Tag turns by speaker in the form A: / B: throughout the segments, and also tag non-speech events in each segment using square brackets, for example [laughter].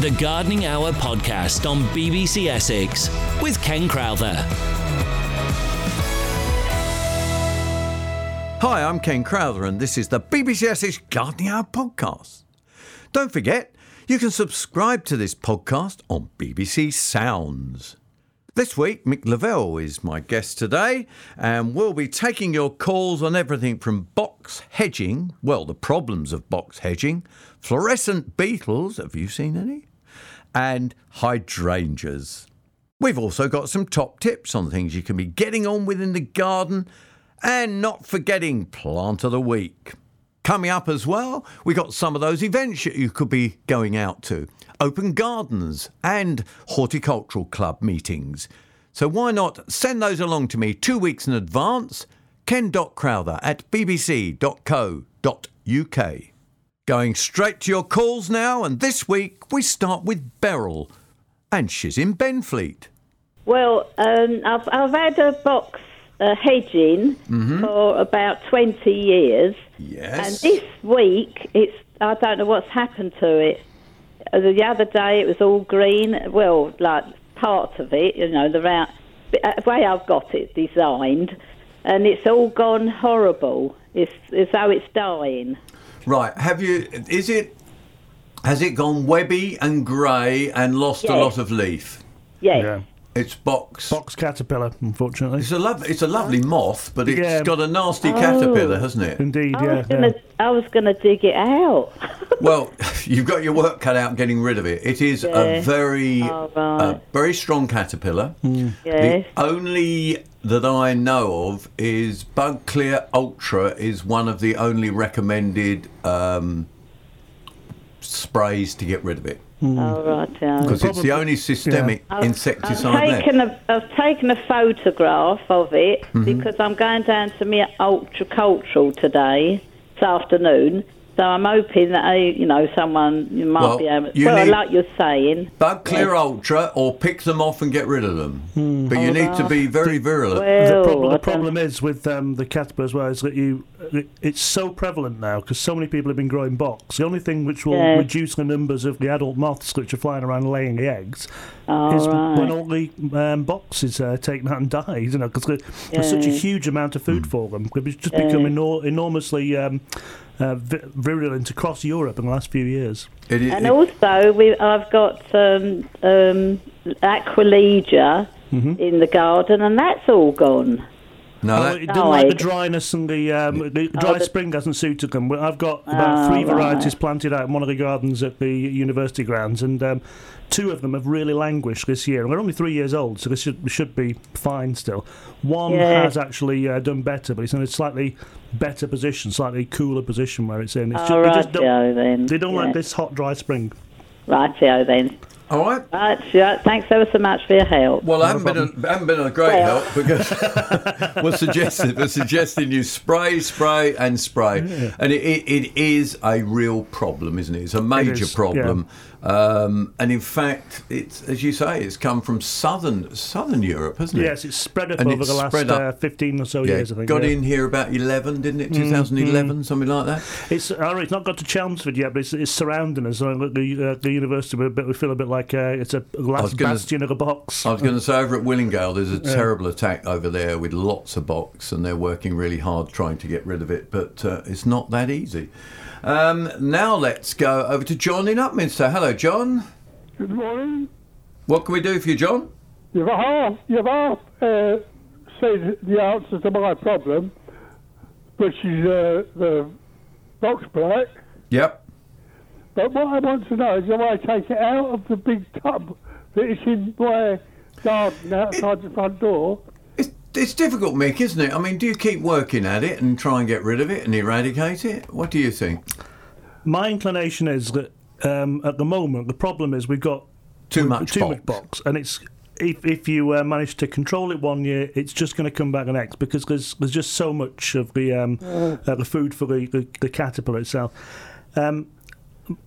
A: The Gardening Hour podcast on BBC Essex with Ken Crowther.
B: Hi, I'm Ken Crowther, and this is the BBC Essex Gardening Hour podcast. Don't forget, you can subscribe to this podcast on BBC Sounds. This week, Mick Lavelle is my guest today, and we'll be taking your calls on everything from box hedging, well, the problems of box hedging, fluorescent beetles, have you seen any? And hydrangeas. We've also got some top tips on things you can be getting on with in the garden, and not forgetting Plant of the Week. Coming up as well, we got some of those events that you could be going out to open gardens and horticultural club meetings. So why not send those along to me two weeks in advance? ken.crowther at bbc.co.uk. Going straight to your calls now, and this week we start with Beryl, and she's in Benfleet.
C: Well, um, I've, I've had a box uh, hedging for about 20 years.
B: Yes.
C: And this week, it's I don't know what's happened to it. Uh, The other day, it was all green. Well, like part of it, you know, the round uh, way I've got it designed, and it's all gone horrible. It's as though it's dying.
B: Right. Have you? Is it? Has it gone webby and grey and lost a lot of leaf?
C: Yes.
D: Yeah.
B: It's box.
D: Box caterpillar, unfortunately.
B: It's a lov- It's a lovely moth, but it's
D: Yeah.
B: got a nasty caterpillar, hasn't it?
D: Indeed,
C: I
D: yeah.
C: was gonna, I was gonna dig it out. [laughs]
B: Well, [laughs] you've got your work cut out getting rid of it. It is a
C: Yeah.
B: very,
C: Oh, right.
B: a very strong caterpillar.
D: Mm.
C: yes.
B: The only that I know of is Bug Clear Ultra is one of the only recommended um, sprays to get rid of it
C: All right. Yeah.
B: because it's the only systemic
C: I've
B: insecticide there.
C: taken a, I've taken a photograph of it
B: Mm-hmm.
C: because I'm going down to me horticultural today, this afternoon. So I'm hoping that uh, you know someone might
B: Well,
C: be able.
B: you
C: well,
B: need-
C: like you're saying.
B: Bug Clear Ultra or pick them off and get rid of them. But you need to be very virulent.
C: Well,
D: the problem, the problem is with um, the caterpillar as well is that you it's so prevalent now because so many people have been growing box. The only thing which will
C: Yeah.
D: reduce the numbers of the adult moths which are flying around laying the eggs
C: All
D: is
C: right.
D: when all the um, box is uh, taken out and dies. You know, because there's such a huge amount of
B: Mm.
D: food for them. It's just become enor- enormously um, uh, virulent across Europe in the last few years.
B: It, it,
C: And also, we, I've got um, um, aquilegia
D: Mm-hmm.
C: in the garden, and that's all gone.
B: no,
D: Oh, it didn't like the dryness and the, um, the dry
C: Oh, the-
D: spring hasn't suited them. I've got about
C: Oh,
D: three varieties
C: right.
D: planted out in one of the gardens at the university grounds, and um, two of them have really languished this year. And we're only three years old, so this should, should be fine still. One
C: Yeah.
D: has actually uh, done better, but it's in a slightly better position, slightly cooler position where it's in. It's
C: All
D: ju- they
C: right,
D: just don't,
C: then.
D: they don't
C: yeah.
D: like this hot, dry spring.
C: Rightio then.
B: all right.
C: Right, yeah, thanks ever so much for your help.
B: Well, I haven't been, a, haven't been a great
C: Well.
B: help because [laughs] we're suggesting we're suggesting you spray, spray, and spray, and it, it, it is a real problem, isn't it? It's a major
D: is,
B: problem, um, and in fact, it's as you say, it's come from southern southern Europe, hasn't it?
D: Yes, it's spread up
B: And
D: over the last uh, 15 or so
B: Yeah,
D: years, I think.
B: got
D: yeah.
B: in here about eleven, didn't it? 2011, something like that.
D: It's all right, it's not got to Chelmsford yet, but it's, it's surrounding us. Uh, the, uh, the university, we we feel a bit like uh, it's a last
B: gonna-
D: bastion of a box.
B: I was going to say over at Willingale, there's a terrible attack over there with lots of box, and they're working really hard trying to get rid of it, but uh, it's not that easy. Um, now let's go over to John in Upminster. Hello, John.
E: Good morning.
B: What can we do for you, John?
E: You've half, you've half uh, said the answer to my problem, which is uh, the box black.
B: Yep.
E: But what I want to know is if I take it out of the big tub that is in my garden outside the front door,
B: It's, it's difficult, Mick, isn't it? I mean, do you keep working at it and try and get rid of it and eradicate it? What do you think?
D: My inclination is that um, at the moment the problem is we've got
B: Too
D: we've-
B: much
D: too
B: box.
D: much box, and it's if if you uh, manage to control it one year, it's just going to come back the next because there's there's just so much of the um, uh, the food for the, the, the caterpillar itself. Um,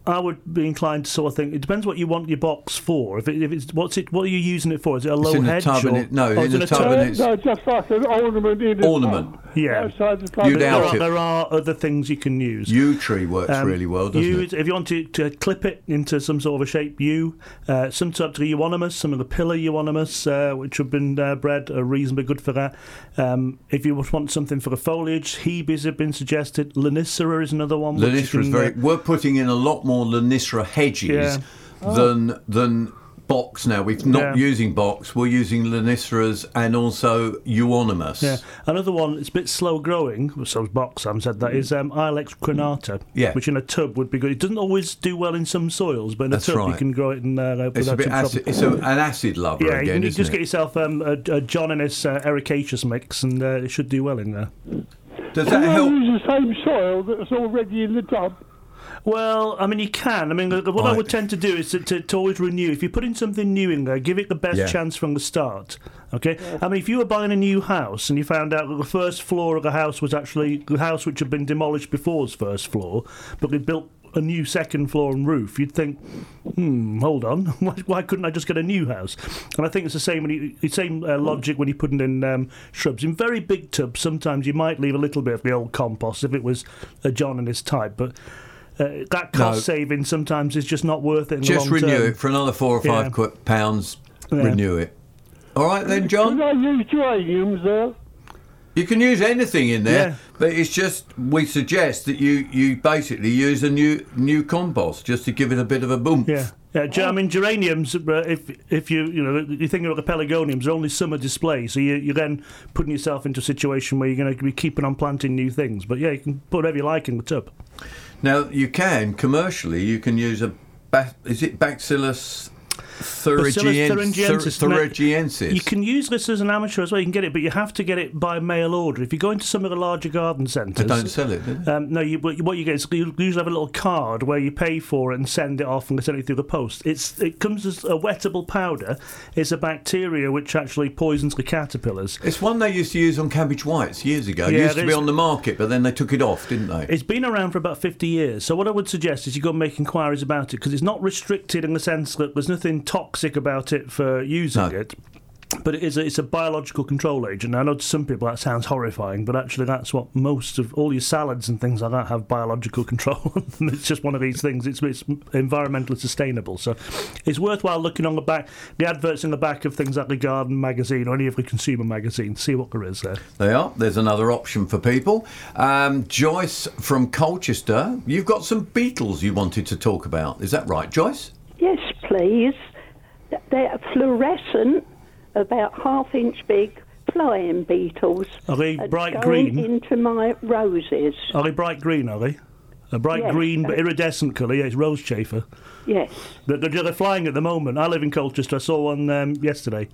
D: I would be inclined to sort of think it depends what you want your box for. If, it, if it's what's it, what are you using it for? Is it a low
B: in
D: hedge
B: tub and
D: or
B: it- no,
D: oh,
B: in
D: it's a
B: tub and it's-
E: no, just like an ornament in
B: Ornament.
E: pub,
D: Yeah.
E: the.
B: You'd
D: There
B: out
D: are,
B: it.
D: there are other things you can use.
B: Yew tree works
D: Um,
B: really well, doesn't
D: you,
B: it?
D: If you want to, to clip it into some sort of a shape U, uh, some types of euonymus, some of the pillar euonymus, uh, which have been uh, bred, are reasonably good for that. Um, if you want something for the foliage, Hebes have been suggested. Lonicera is another one. which you
B: Lonicera's
D: can,
B: very.
D: uh,
B: We're putting in a lot more Lonicera hedges
D: Yeah.
B: than than box now. We're not
D: Yeah.
B: using box. We're using Loniceras and also euonymus.
D: Yeah, another one. It's a bit slow growing. So box, Sam said that is um, Ilex crenata.
B: Yeah.
D: which in a tub would be good. It doesn't always do well in some soils, but in a
B: That's
D: tub you can grow it in uh, without
B: It's a bit
D: trouble.
B: acid. It's a, an acid lover
D: Yeah, you can
B: isn't
D: just
B: it?
D: get yourself um, a, a John Innes uh, ericaceous mix, and uh, it should do well in there.
B: Does
E: Can
B: that
E: I
B: help?
E: use the same soil that's already in the tub?
D: Well, I mean, you can. I mean, what I
B: Right.
D: would tend to do is to, to, to always renew. If you're putting something new in there, give it the best
B: Yeah.
D: chance from the start. Okay. I mean, if you were buying a new house and you found out that the first floor of the house was actually the house which had been demolished before its first floor, but they built a new second floor and roof, you'd think, hmm, hold on, [laughs] why, why couldn't I just get a new house? And I think it's the same when you, the same uh, logic when you're putting in um, shrubs. In very big tubs, sometimes you might leave a little bit of the old compost if it was a John Innes type, but. Uh, that cost
B: No.
D: saving sometimes is just not worth it. In the
B: Just
D: long
B: renew
D: term.
B: it for another four or five
D: Yeah.
B: qu- pounds.
D: Yeah.
B: Renew it. All right then, John.
E: Can I use geraniums there?
B: You can use anything in there,
D: Yeah.
B: but it's just we suggest that you you basically use a new new compost just to give it a bit of a boom.
D: Yeah, yeah. ger- I mean, geraniums. Uh, if if you you know you think about the pelargoniums, they're only summer display, so you you're then putting yourself into a situation where you're going to be keeping on planting new things. But yeah, you can put whatever you like in the tub.
B: Now you can commercially you can use a is it Bacillus thuringiensis?
D: thuringiensis.
B: thuringiensis.
D: You can use this as an amateur as well. You can get it, but you have to get it by mail order. If you go into some of the larger garden centres, They
B: don't sell it, do they?
D: Um, no, you, what you get is you usually have a little card where you pay for it and send it off and they send it through the post. It's it comes as a wettable powder. It's a bacteria which actually poisons the caterpillars.
B: It's one they used to use on cabbage whites years ago. It used to be on the market, but then they took it off, didn't they?
D: It's been around for about 50 years. So what I would suggest is you go and make inquiries about it because it's not restricted in the sense that there's nothing toxic about it for using
B: No.
D: it. But it is a, it's a biological control agent. I know to some people that sounds horrifying, but actually that's what most of all your salads and things like that have biological [laughs] control. and it's just one of these things. It's, it's environmentally sustainable. So it's worthwhile looking on the back, the adverts in the back of things like the Garden magazine or any of the consumer magazines, see what there is there.
B: They are. There's another option for people. Um, Joyce from Colchester, you've got some beetles you wanted to talk about. Is that right, Joyce?
F: Yes, please. They're fluorescent, about half inch big flying beetles.
D: Are they bright
F: going
D: green?
F: into my roses.
D: Are they bright green, are they? A bright
F: Yes,
D: green but iridescent colour, yeah, it's rose chafer.
F: Yes.
D: They're, they're, they're flying at the moment. I live in Colchester. I saw one um, yesterday.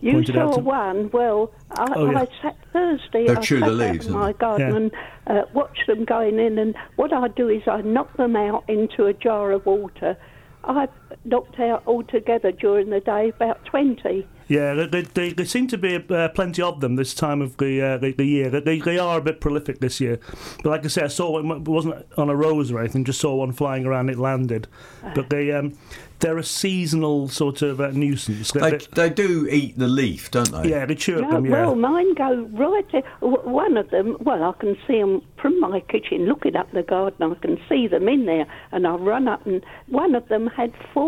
F: You
D: Pointed out
F: saw
D: to-
F: one. Well, I,
D: Oh, yeah.
F: I sat Thursday.
B: They'll
F: I
B: chew the
F: sat out
B: leaves,
F: in my garden
D: Yeah.
F: and uh, watched them going in. And what I do is I knock them out into a jar of water. I've knocked out altogether during the day about twenty.
D: Yeah, they, they, they, there seem to be uh, plenty of them this time of the uh, the, the year. They, they are a bit prolific this year. But like I say, I saw one, it wasn't on a rose or anything, just saw one flying around, it landed. But they, um, they're a seasonal sort of uh, nuisance. They-
B: They,
D: they-
B: they do eat the leaf, don't they?
D: yeah, they chew at
F: No,
D: them, yeah.
F: well, mine go right. To, one of them, well, I can see them from my kitchen, looking up the garden. I can see them in there, and I run up, and one of them had four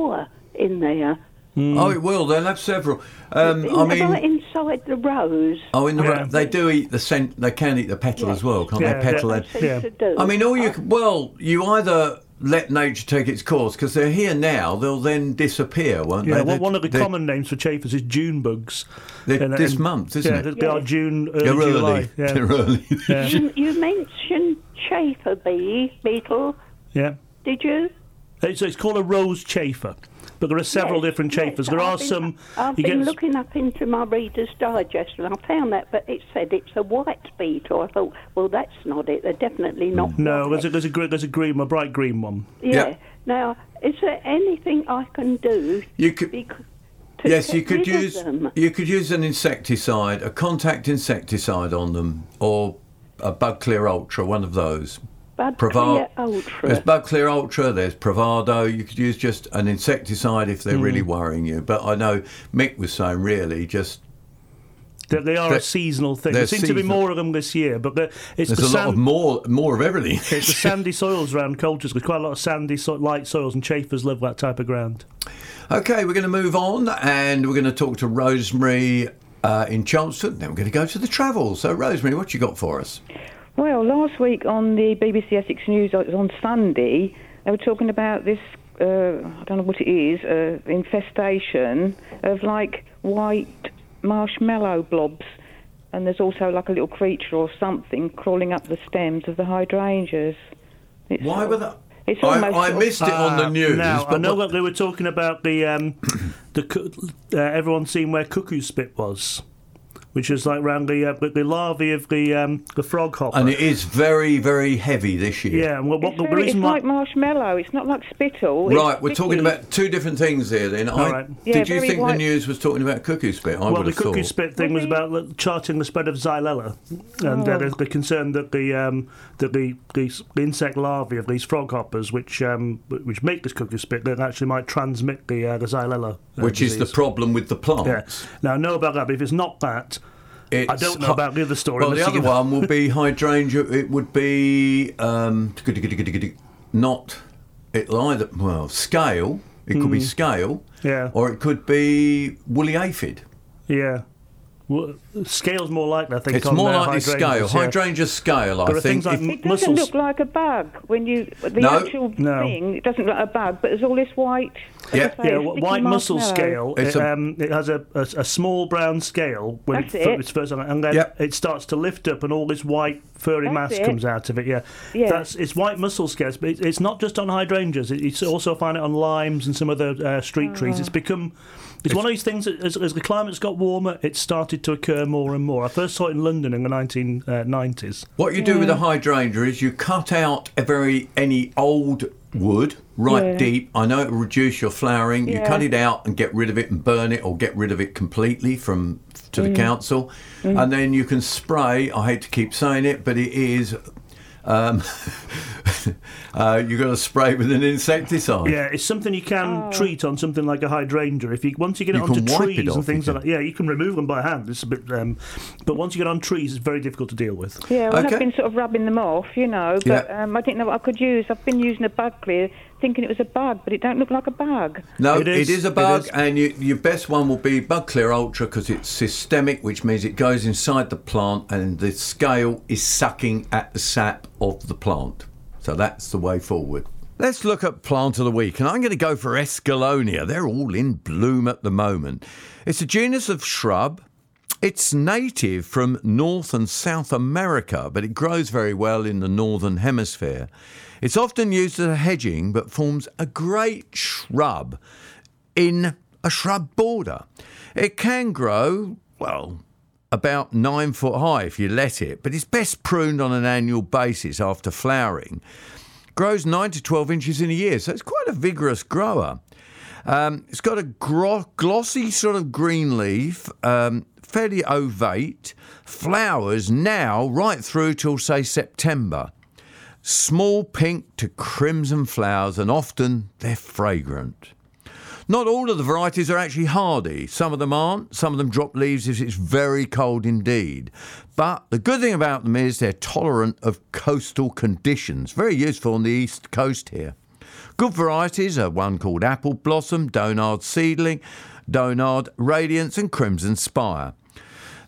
F: in there.
B: Oh, it will. They'll have several. Um,
F: In-
B: I mean,
F: right inside the rose.
B: oh, in the
D: Yeah.
B: they do eat the scent. They can eat the petal as well, can't
D: Yeah,
B: they? Petal.
D: yeah. Yeah.
F: do.
B: I mean, all you well, you either let nature take its course because they're here now. They'll then disappear, won't
D: Yeah,
B: they?
D: well, one of the common names for chafers is June bugs.
B: They're
D: And-
B: this
D: and-
B: month, isn't
D: yeah,
B: it?
D: They are June, early
B: They're early.
D: July. [laughs] Yeah.
B: They're early.
D: Yeah.
F: you, you mentioned chafer bee beetle,
D: yeah.
F: did you?
D: It's, it's called a rose chafer, but there are several
F: Yes,
D: different
F: yes,
D: chafers. There
F: I've
D: are
F: been-
D: some.
F: I've been
D: get-
F: looking up into my Reader's Digest and I found that, but it said it's a white beetle. I thought, well, that's not it. They're definitely hmm. not.
D: No, there's a, there's a gre- there's a green, a bright green one.
F: Yeah.
B: Yeah.
F: Now, is there anything I can do?
B: You could-
F: bec- to
B: Yes, you could use
F: them?
B: you could use an insecticide, a contact insecticide on them, or a bug clear ultra, one of those.
F: Bud
B: Prova-
F: Clear Ultra.
B: There's Bug Clear Ultra, there's Bravado. You could use just an insecticide if they're
D: Hmm.
B: really worrying you. But I know Mick was saying, really, just
D: that they are
B: They're-
D: a seasonal thing. There seem to be more of them this year, but the- it's
B: there's
D: the
B: a lot of more more of everything.
D: It's the [laughs] sandy soils around Colchester. There's quite a lot of sandy, so- light soils, and chafers live that type of ground.
B: Okay, we're going to move on and we're going to talk to Rosemary uh, in Chelmsford. Then we're going to go to the travel. So, Rosemary, what you got for us?
G: Well, last week on the BBC Essex News, on Sunday, they were talking about this, uh, I don't know what it is, uh, infestation of like white marshmallow blobs. And there's also like a little creature or something crawling up the stems of the hydrangeas. It's
B: Why
G: sort
B: were that?
G: It's
B: I,
G: almost
B: I
G: sort
B: missed it on the
D: Ah,
B: news.
D: Now I
B: but
D: know
B: what-
D: that they were talking about The um, the uh, everyone seen where cuckoo spit was, which is like round the uh, the- the larvae of the um, the frog hopper.
B: and it is very, very heavy this year.
D: yeah, and what, what
G: It's,
D: the
G: very-
D: reason
G: it's
D: why
G: like marshmallow. It's not like spittle.
B: Right, we're talking about two different things here. Then, I,
D: right.
G: Yeah,
B: did you
G: very
B: think the news was talking about cuckoo spit? I
D: well,
B: would
D: the
B: have
D: cuckoo
B: thought.
D: spit thing was about the- charting the spread of xylella, and
G: Oh.
D: uh, they're, they're that the um, that the, these the insect larvae of these frog hoppers, which um, which make this cuckoo spit, that actually might transmit the uh, the xylella, uh,
B: which is the problem with the plants.
D: Yeah. Now I know about that, but if it's not that,
B: It's
D: I don't know
B: hy-
D: about the other story.
B: Well, the other one will be [laughs] hydrangea. It would be um, not. It'll either well scale. It could be scale,
D: Hmm. Yeah.
B: or it could be woolly aphid.
D: Yeah. Well, scale's more likely, I think.
B: It's
D: on,
B: more
D: uh,
B: likely scale.
D: yeah.
B: Hydrangea scale, I
D: There
B: think.
D: like
B: if-
D: m-
G: It doesn't
D: mussels.
G: look like a bug when you the
B: No.
G: actual
D: No.
G: thing. It doesn't look like a bug, but there's all this white. As
B: Yeah.
D: Yeah,
G: it's
D: wh-
G: sticky
D: white mussel scale.
B: It's
D: It,
B: a-
D: um, it has a, a, a small brown scale when it,
G: it.
D: it's first on, and then
B: Yep.
D: it starts to lift up, and all this white furry
G: That's
D: mass
G: it.
D: comes out of it. Yeah,
G: Yeah.
D: That's it's white mussel scales, but it, it's not just on hydrangeas. It, it's also find it on limes and some other uh, street trees.
G: Ah.
D: It's become. It's, one of these things that as, as the climate's got warmer, it started to occur more and more. I first saw it in London in the 1990s.
B: What you do with a hydrangea is you cut out a very any old wood right
G: Yeah.
B: deep. I know it will reduce your flowering. You cut it out and get rid of it and burn it, or get rid of it completely from to
G: Mm.
B: the council, and then you can spray. I hate to keep saying it, but it is. Um, [laughs] uh, you've got to spray with an insecticide.
D: Yeah, it's something you can
G: Oh.
D: treat on something like a hydrangea. If you once you get it
B: You
D: onto
B: can wipe it
D: trees
B: off,
D: and things like that, yeah, you can remove them by hand. It's a bit, um, but once you get on trees, it's very difficult to deal with.
G: Yeah, well,
B: Okay.
G: I've been sort of rubbing them off, you know, but
B: Yeah.
G: um, I didn't know what I could use. I've been using a bug clear, thinking it was a bug, but it don't look like a bug.
B: No,
D: It
B: it
D: is,
B: is, a bug,
D: is.
B: and you, your best one will be Bug Clear Ultra because it's systemic, which means it goes inside the plant and the scale is sucking at the sap of the plant. So that's the way forward. Let's look at plant of the week, and I'm going to go for Escallonia. They're all in bloom at the moment. It's a genus of shrub. It's native from North and South America, but it grows very well in the Northern Hemisphere. It's often used as a hedging, but forms a great shrub in a shrub border. It can grow, well, about nine foot high if you let it, but it's best pruned on an annual basis after flowering. Grows 9 to 12 inches in a year, so it's quite a vigorous grower. Um, it's got a gro- glossy sort of green leaf, um, fairly ovate, flowers now right through till say September. Small pink to crimson flowers, and often they're fragrant. Not all of the varieties are actually hardy. Some of them aren't. Some of them drop leaves if it's very cold indeed. But the good thing about them is they're tolerant of coastal conditions. Very useful on the east coast here. Good varieties are one called Apple Blossom, Donard Seedling, Donard Radiance, and Crimson Spire.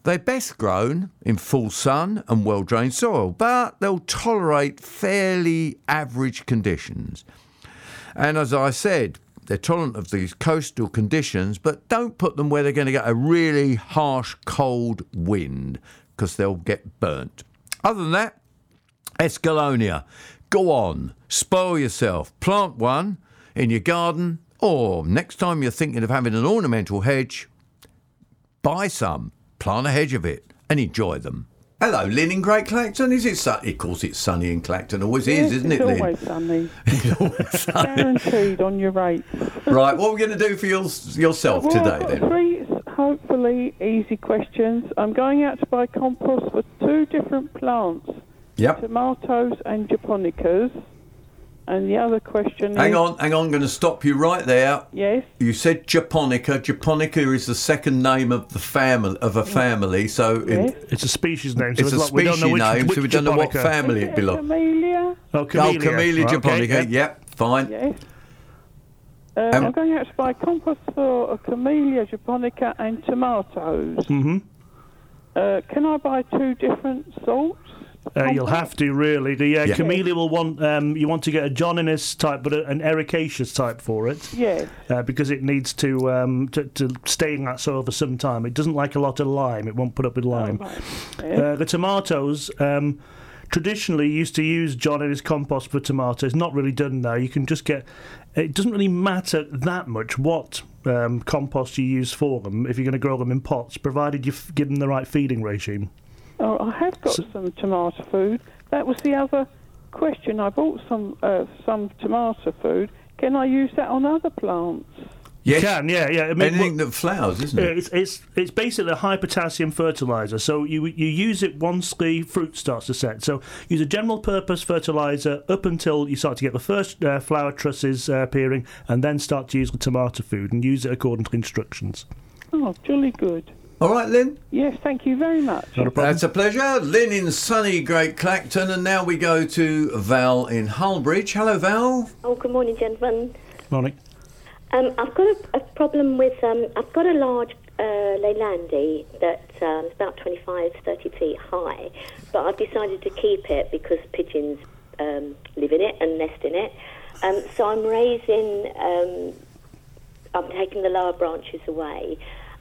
B: They're best grown in full sun and well drained soil, but they'll tolerate fairly average conditions. And as I said, they're tolerant of these coastal conditions, but don't put them where they're going to get a really harsh, cold wind because they'll get burnt. Other than that, Escallonia, go on, spoil yourself, plant one in your garden, or next time you're thinking of having an ornamental hedge, buy some, plant a hedge of it, and enjoy them. Hello, Lynn in Great Clacton. Is it sunny? Of course, it's sunny in Clacton. Always
E: Yes,
B: is, isn't
E: it's
B: it, Lynn?
E: always sunny. [laughs] it's always Guaranteed on your rates.
B: Right, what are we going to do for your, yourself
E: Well,
B: today
E: I've
B: then?
E: three hopefully easy questions. I'm going out to buy compost for two different plants.
B: Yep.
H: tomatoes and japonicas. And the other question
B: Hang
H: is...
B: on, hang on. I'm going to stop you right there.
H: Yes.
B: You said Japonica. Japonica is the second name of the family of a family. So in-
H: Yes.
D: It's a species name. So
B: it's a
D: like, we don't
B: species
D: know which,
B: name,
D: which
B: so we don't know what family
H: Is
B: it
H: it
B: belongs.
H: camellia?
D: Oh,
B: Oh,
D: camellia.
B: Camellia
D: Right,
B: japonica.
D: okay, yeah.
B: Yep, fine.
H: Yes. Uh,
B: Um,
H: I'm going out to buy compost for a camellia japonica and tomatoes.
D: hmm
H: Uh, can I buy two different sorts?
D: Uh, you'll have to really. The uh,
B: Yeah.
D: camellia will want um, you want to get a John Innes type, but a, an ericaceous type for it.
H: Yes.
D: Uh, because it needs to, um, to to stay in that soil for some time. It doesn't like a lot of lime. It won't put up with lime.
H: Right. Yes.
D: Uh, the tomatoes. Um, traditionally used to use John Innes compost for tomatoes. Not really done now. You can just get. It doesn't really matter that much what um, compost you use for them if you're going to grow them in pots, provided you f- give them the right feeding regime.
H: Oh, I have got
D: So-
H: some tomato food. That was the other question. I bought some uh, some tomato food. Can I use that on other plants?
B: Yes.
D: You can, yeah, yeah. I mean,
B: Anything that flowers, isn't
D: Yeah,
B: it?
D: It's, it's it's basically a high potassium fertilizer. So you you use it once the fruit starts to set. So use a general purpose fertilizer up until you start to get the first uh, flower trusses uh, appearing, and then start to use the tomato food and use it according to instructions.
H: Oh, jolly good.
B: All right, Lynn.
H: Yes, thank you very much.
D: Not a problem.
B: That's a pleasure. Lynn in sunny Great Clacton, and now we go to Val in Hullbridge. Hello, Val.
I: Oh, good morning, gentlemen.
D: Morning.
I: Um, I've got a, a problem with. Um, I've got a large uh, Leylandii that um, about 25, 30 feet high, but I've decided to keep it because pigeons um, live in it and nest in it. Um, so I'm raising. Um, I'm taking the lower branches away.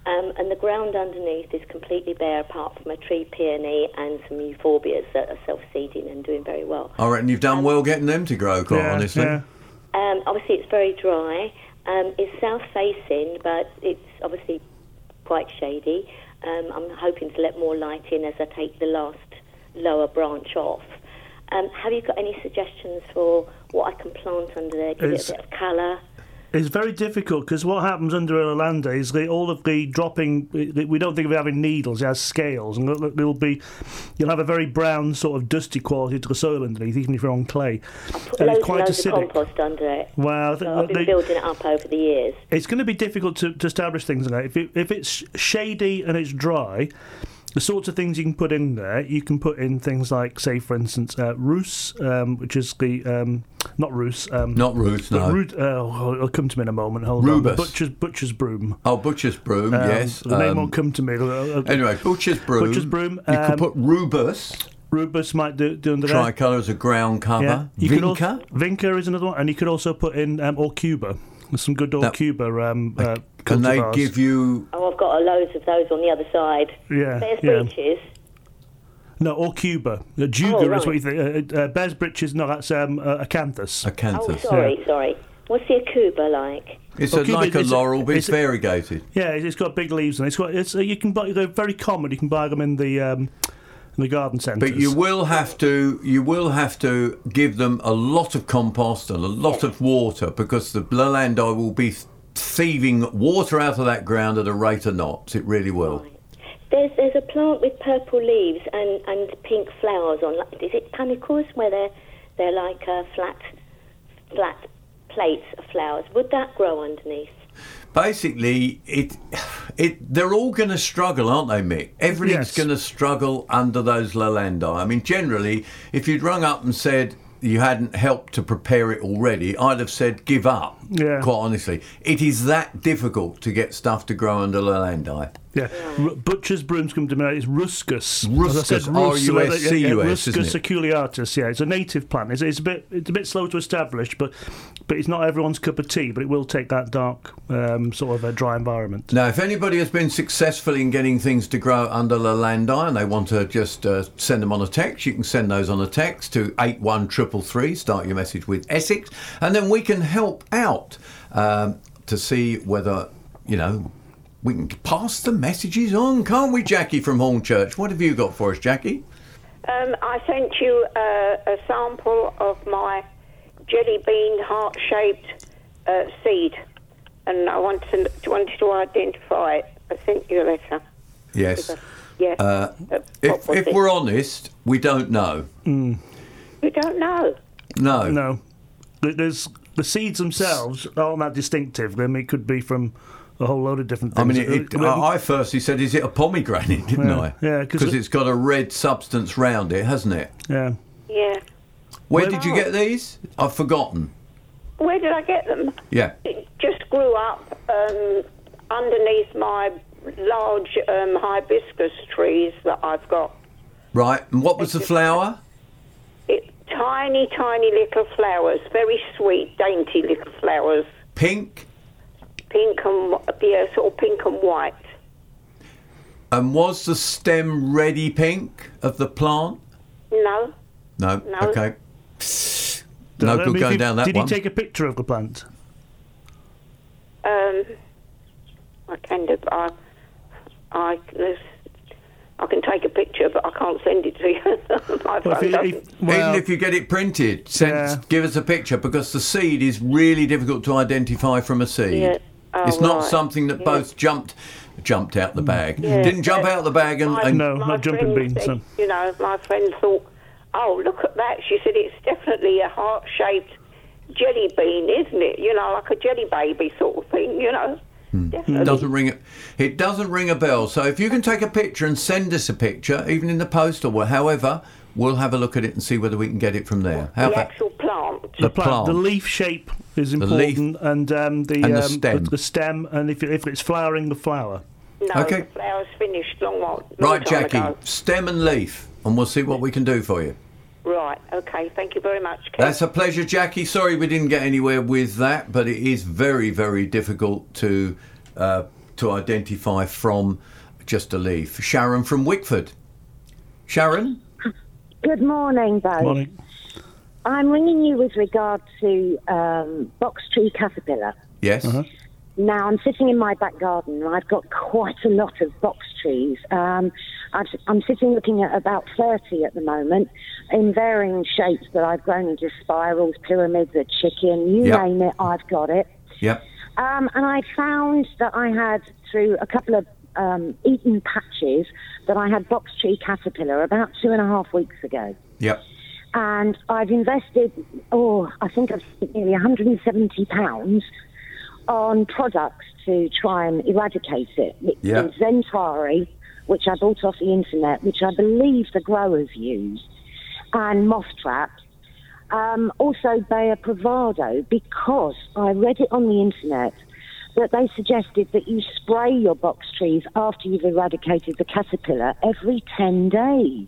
I: Um, and the ground underneath is completely bare apart from a tree peony and some euphorbias that are self-seeding and doing very well.
B: I reckon you've done well getting them to grow, quite
D: yeah,
B: honestly.
D: yeah.
I: Um, obviously, it's very dry. Um, it's south facing, but it's obviously quite shady. Um, I'm hoping to let more light in as I take the last lower branch off. Um, have you got any suggestions for what I can plant under there? Give
D: It's-
I: it a bit of colour.
D: It's very difficult because what happens under a Landa is the, all of the dropping. We don't think of it having needles; it has scales, and it'll be. You'll have a very brown, sort of dusty quality to the soil underneath, even if you're on clay.
I: Put
D: And it's quite
I: and
D: acidic.
I: of compost under it.
D: Well,
I: So I've been
D: they-
I: building it up over the years.
D: it's going to be difficult to, to establish things like that. If, it, if it's shady and it's dry, the sorts of things you can put in there, you can put in things like, say, for instance, uh, rus, um, which is the um, not rus, um,
B: Not roots,
D: but
B: no.
D: root. Uh, it'll come to me in a moment. Hold
B: Rubus.
D: on. Butcher's butcher's broom.
B: Oh, butcher's broom,
D: Um,
B: yes.
D: the name
B: Um,
D: won't come to me. Uh, uh,
B: Anyway, butcher's broom.
D: Butcher's broom,
B: You
D: um,
B: could put rubus.
D: Rubus might do, do under there.
B: Tricolour as a ground cover.
D: Yeah, you
B: Vinca.
D: also, Vinca is another one, and you could also put in um, Aucuba. There's some good
B: That-
D: Cuba. um, uh,
B: Can they
D: cultivars.
B: give you.
I: Oh, I've got a loads of those on the other side.
D: Yeah,
I: There's
D: yeah.
I: breeches.
D: No, or Cuba. Uh, Juga
I: Oh,
D: is what you think. Uh, uh, Bear's Britches, no, that's um, uh, Acanthus.
B: A canthus.
I: Oh, sorry, sorry. What's the Aucuba like?
B: It's
D: Well,
B: a,
D: Cuba
B: like a
D: is a-
B: laurel, but it's,
D: it's a-
B: variegated.
D: Yeah, it's it's got big leaves and it's got it's uh, you can buy they're very common. You can buy them in the um, in the garden centres.
B: But you will have to you will have to give them a lot of compost and a lot of water because the Leylandii will be thieving water out of that ground at a rate of knots. It really will.
I: There's there's a plant with purple leaves and, and pink flowers on. like- Is it panicles where they're they're like uh, flat flat plates of flowers? Would that grow underneath?
B: Basically, it it they're all going to struggle, aren't they, Mick? Everything's
D: Yes.
B: going to struggle under those Leylandii. I mean, generally, if you'd rung up and said you hadn't helped to prepare it already, I'd have said give up.
D: Yeah.
B: Quite honestly, it is that difficult to get stuff to grow under Leylandii.
D: Yeah, R- butcher's brooms come to me. It's ruscus.
B: Ruscus,
D: I said, Rus-
B: R-U-S-C-U-S,
D: yeah, yeah, Ruscus aculeatus. Yeah, it's a native plant. It's, it's a bit it's a bit slow to establish, but but it's not everyone's cup of tea. But it will take that dark um, sort of a dry environment.
B: Now, if anybody has been successful in getting things to grow under Leylandii and they want to just uh, send them on a text, you can send those on a text to 81333. Start your message with Essex, and then we can help out um, to see whether, you know, we can pass the messages on, can't we, Jackie from Hornchurch? What have you got for us, Jackie?
J: Um, I sent you uh, a sample of my jelly bean heart shaped uh, seed, and I wanted to, wanted to identify it. I sent you a letter.
B: Yes.
J: Yeah.
B: Uh,
J: Uh,
B: if if we're honest, we don't know.
J: We don't know.
B: No.
D: No. There's the seeds themselves aren't that distinctive. I mean, it could be from a whole load of different things.
B: I mean, it, it, I I firstly said, "Is it a pomegranate?" Didn't
D: Yeah,
B: I?
D: Yeah, 'cause
B: because
D: it-
B: it's got a red substance round it, hasn't it?
D: yeah.
J: Yeah.
B: Where
D: Well-
B: did you get these? I've forgotten.
J: Where did I get them?
B: Yeah.
J: It just grew up um, underneath my large um, hibiscus trees that I've got.
B: Right. And what was the flower?
J: It, tiny, tiny little flowers, very sweet, dainty little flowers,
B: Pink.
J: Pink and yeah, sort of pink and white.
B: And was the stem ready pink of the plant?
J: No,
B: No.
J: No.
B: Okay.
D: Don't
B: No good going
D: you-
B: down that
D: Did
B: one.
D: he take a picture of the plant?
J: um, I can do. I, I, I can take a picture, but I can't send it to you. [laughs]
D: Well, if you- if- well,
B: Even if you get it printed, send,
D: Yeah.
B: give us a picture because the seed is really difficult to identify from a seed.
J: Yeah. Oh,
B: it's not
J: right.
B: something that
J: Yeah.
B: both jumped jumped out the bag.
J: Yeah.
B: Didn't jump out the bag and,
J: My-
B: and
D: No,
J: my
D: not jumping
J: friend
D: beans,
J: said-
D: so-
J: You know, my friend thought, "Oh, look at that." She said, "It's definitely a heart-shaped jelly bean, isn't it? You know, like a jelly baby sort of thing. You know, hmm. definitely."
B: doesn't ring it. It doesn't ring a bell. So if you can take a picture and send us a picture, even in the post or wha- however, we'll have a look at it and see whether we can get it from there. How
J: the
B: about
J: actual plant.
B: the
D: plant.
B: plant?
D: The leaf shape is
B: leaf
D: important, and um, the,
B: and the
D: um,
B: stem.
D: the stem, and if, if it's flowering, the flower.
J: No,
B: Okay.
J: the flowers finished long while. long
B: right,
J: time
B: Jackie,
J: ago.
B: stem and leaf, and we'll see what we can do for you.
J: Right. Okay. Thank you very much. Kev.
B: That's a pleasure, Jackie. Sorry we didn't get anywhere with that, but it is very, very difficult to uh, to identify from just a leaf. Sharon from Wickford. Sharon,
K: Good morning, both.
D: Morning.
K: I'm ringing you with regard to um, box tree caterpillar.
B: yes,
K: Now, I'm sitting in my back garden and I've got quite a lot of box trees. Um, I've, I'm sitting looking at about 30 at the moment in varying shapes that I've grown into spirals, pyramids, a chicken, you
B: Yep.
K: name it, I've got it.
B: yep,
K: Um, and I found that I had, through a couple of um, eaten patches, that I had box tree caterpillar about two and a half weeks ago.
B: yep.
K: And I've invested, oh, I think I've spent nearly 170 pounds on products to try and eradicate it. It-
B: Yeah.
K: XenTari, which I bought off the internet, which I believe the growers use, and Moth Trap. Um, also Bayer Bravado, because I read it on the internet that they suggested that you spray your box trees after you've eradicated the caterpillar every 10 days.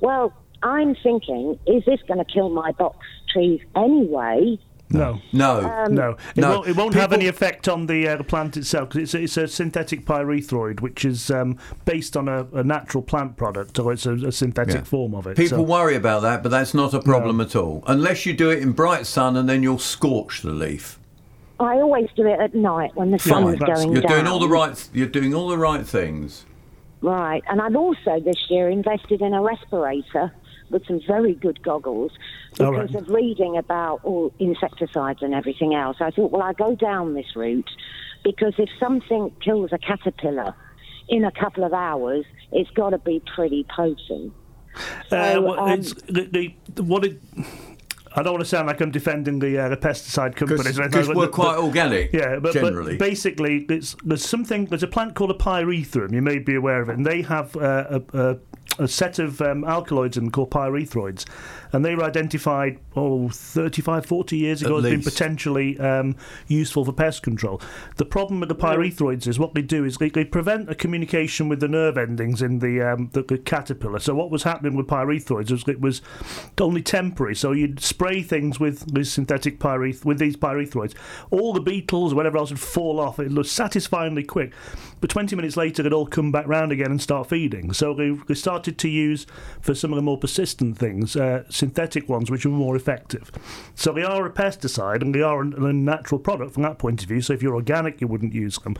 K: Well, I'm thinking, is this going to kill my box trees anyway?
D: No.
B: No,
K: Um,
D: No, it
B: No,
D: won't, it won't have any effect on the, uh, the plant itself because it's, a- it's a synthetic pyrethroid, which is um, based on a, a natural plant product, or it's a, a synthetic
B: Yeah.
D: form of it.
B: people
D: so-
B: worry about that, but that's not a problem at all. Unless you do it in bright sun, and then you'll scorch the leaf.
K: I always do it at night when the sun's
D: that's-
K: going
B: You're
K: down.
B: doing all the right. You're doing all the right things.
K: Right, and I've also this year invested in a respirator with some very good goggles because
D: right.
K: of reading about all insecticides and everything else. I thought, well, I go down this route because if something kills a caterpillar in a couple of hours, it's got to be pretty potent.
D: Uh,
K: So,
D: well,
K: um,
D: it's, the, the, what it, I don't want to sound like I'm defending the uh, the pesticide companies.
B: Because we're
D: but-
B: quite organic.
D: Yeah, but,
B: generally.
D: but basically, it's, there's something. There's a plant called a pyrethrum. You may be aware of it, and they have uh, a, a, a set of um, alkaloids and called pyrethroids, and they were identified oh 35, 40 years ago
B: At
D: as being potentially um, useful for pest control. The problem with the pyrethroids is what they do is they, they prevent a communication with the nerve endings in the, um, the the caterpillar. So what was happening with pyrethroids was it was only temporary. So you'd spray things with this synthetic pyreth with these pyrethroids. All the beetles, or whatever else, would fall off. It was satisfyingly quick. But 20 minutes later, they'd all come back round again and start feeding. So they, they started to use, for some of the more persistent things, uh, synthetic ones, which are more effective. So they are a pesticide and they are a, a natural product from that point of view. So if you're organic, you wouldn't use them.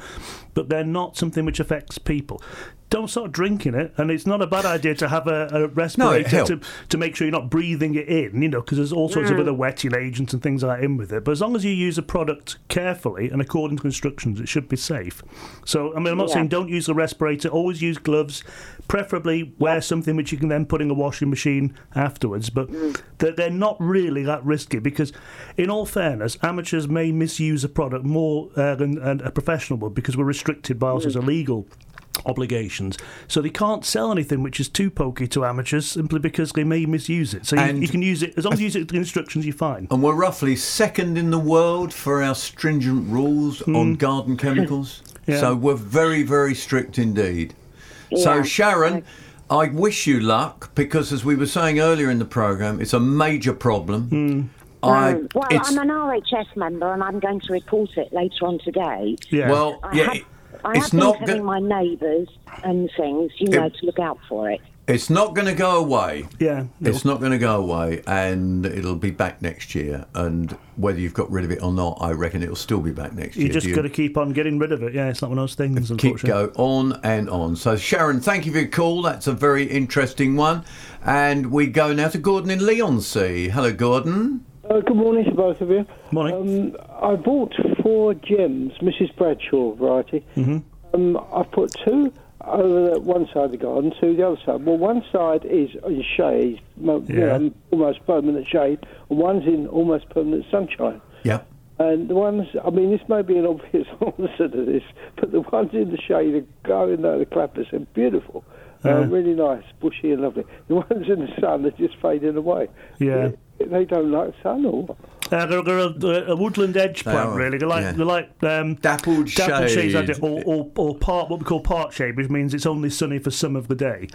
D: But they're not something which affects people. Don't start drinking it. And it's not a bad idea to have a, a respirator to, to make sure you're not breathing it in, you know, because there's all sorts of
B: Mm.
D: other wetting agents and things like that in with it. But as long as you use a product carefully and according to instructions, it should be safe. So, I mean, I'm not
L: Yeah.
D: saying don't use the respirator, always use gloves, preferably wear something which you can then put in a washing machine afterwards. But they're, they're not really that risky because, in all fairness, amateurs may misuse a product more uh, than, than a professional would because we're restricted by all sorts of legal obligations. So they can't sell anything which is too pokey to amateurs simply because they may misuse it. So you, you can use it as long as you use it to the instructions. You're fine.
B: And we're roughly second in the world for our stringent rules on garden chemicals. [laughs]
D: Yeah.
B: So we're very, very strict indeed. So, Sharon, I wish you luck because, as we were saying earlier in the programme, it's a major problem.
D: Hmm.
B: I,
K: um, well, I'm an RHS member and I'm going to report it later on today.
B: Well,
K: I
B: yeah,
K: have,
B: it-
K: I
B: it's
K: have been
B: not
K: telling
B: go-
K: my neighbours and things, you
B: It-
K: know, to look out for it.
B: It's not going to go away.
D: Yeah.
B: It's not going to go away, and it'll be back next year. And whether you've got rid of it or not, I reckon it'll still be back next year.
D: You
B: year.
D: just
B: Do
D: got to keep on getting rid of it. Yeah, it's not one of those things.
B: keep
D: Unfortunately.
B: go on and on. So, Sharon, thank you for your call. That's a very interesting one. And we go now to Gordon in Leigh-on-Sea. Hello, Gordon.
M: Uh, good morning to both of you.
D: Morning.
M: Um, I bought four geums, Mrs. Bradshaw variety.
D: Mm-hmm.
M: Um, I've put two over the one side of the garden, two the other side. Well, one side is in shade, you
B: Yeah.
M: know, almost permanent shade, and one's in almost permanent sunshine.
B: Yeah.
M: And the ones, I mean, this may be an [laughs] obvious answer to this, but the ones in the shade are going out the clappers and beautiful. Uh,
D: Yeah.
M: really nice, bushy and lovely. The ones in the sun are just fading away.
D: Yeah.
M: They don't like sun or what?
D: Uh, [laughs] they're, they're a, a woodland edge
M: They
D: plant,
M: are,
D: really. They're like
M: yeah.
D: they're like um,
B: dappled
D: shades, I
B: shade.
D: think, or, or, or part what we call part shade, which means it's only sunny for some of the day.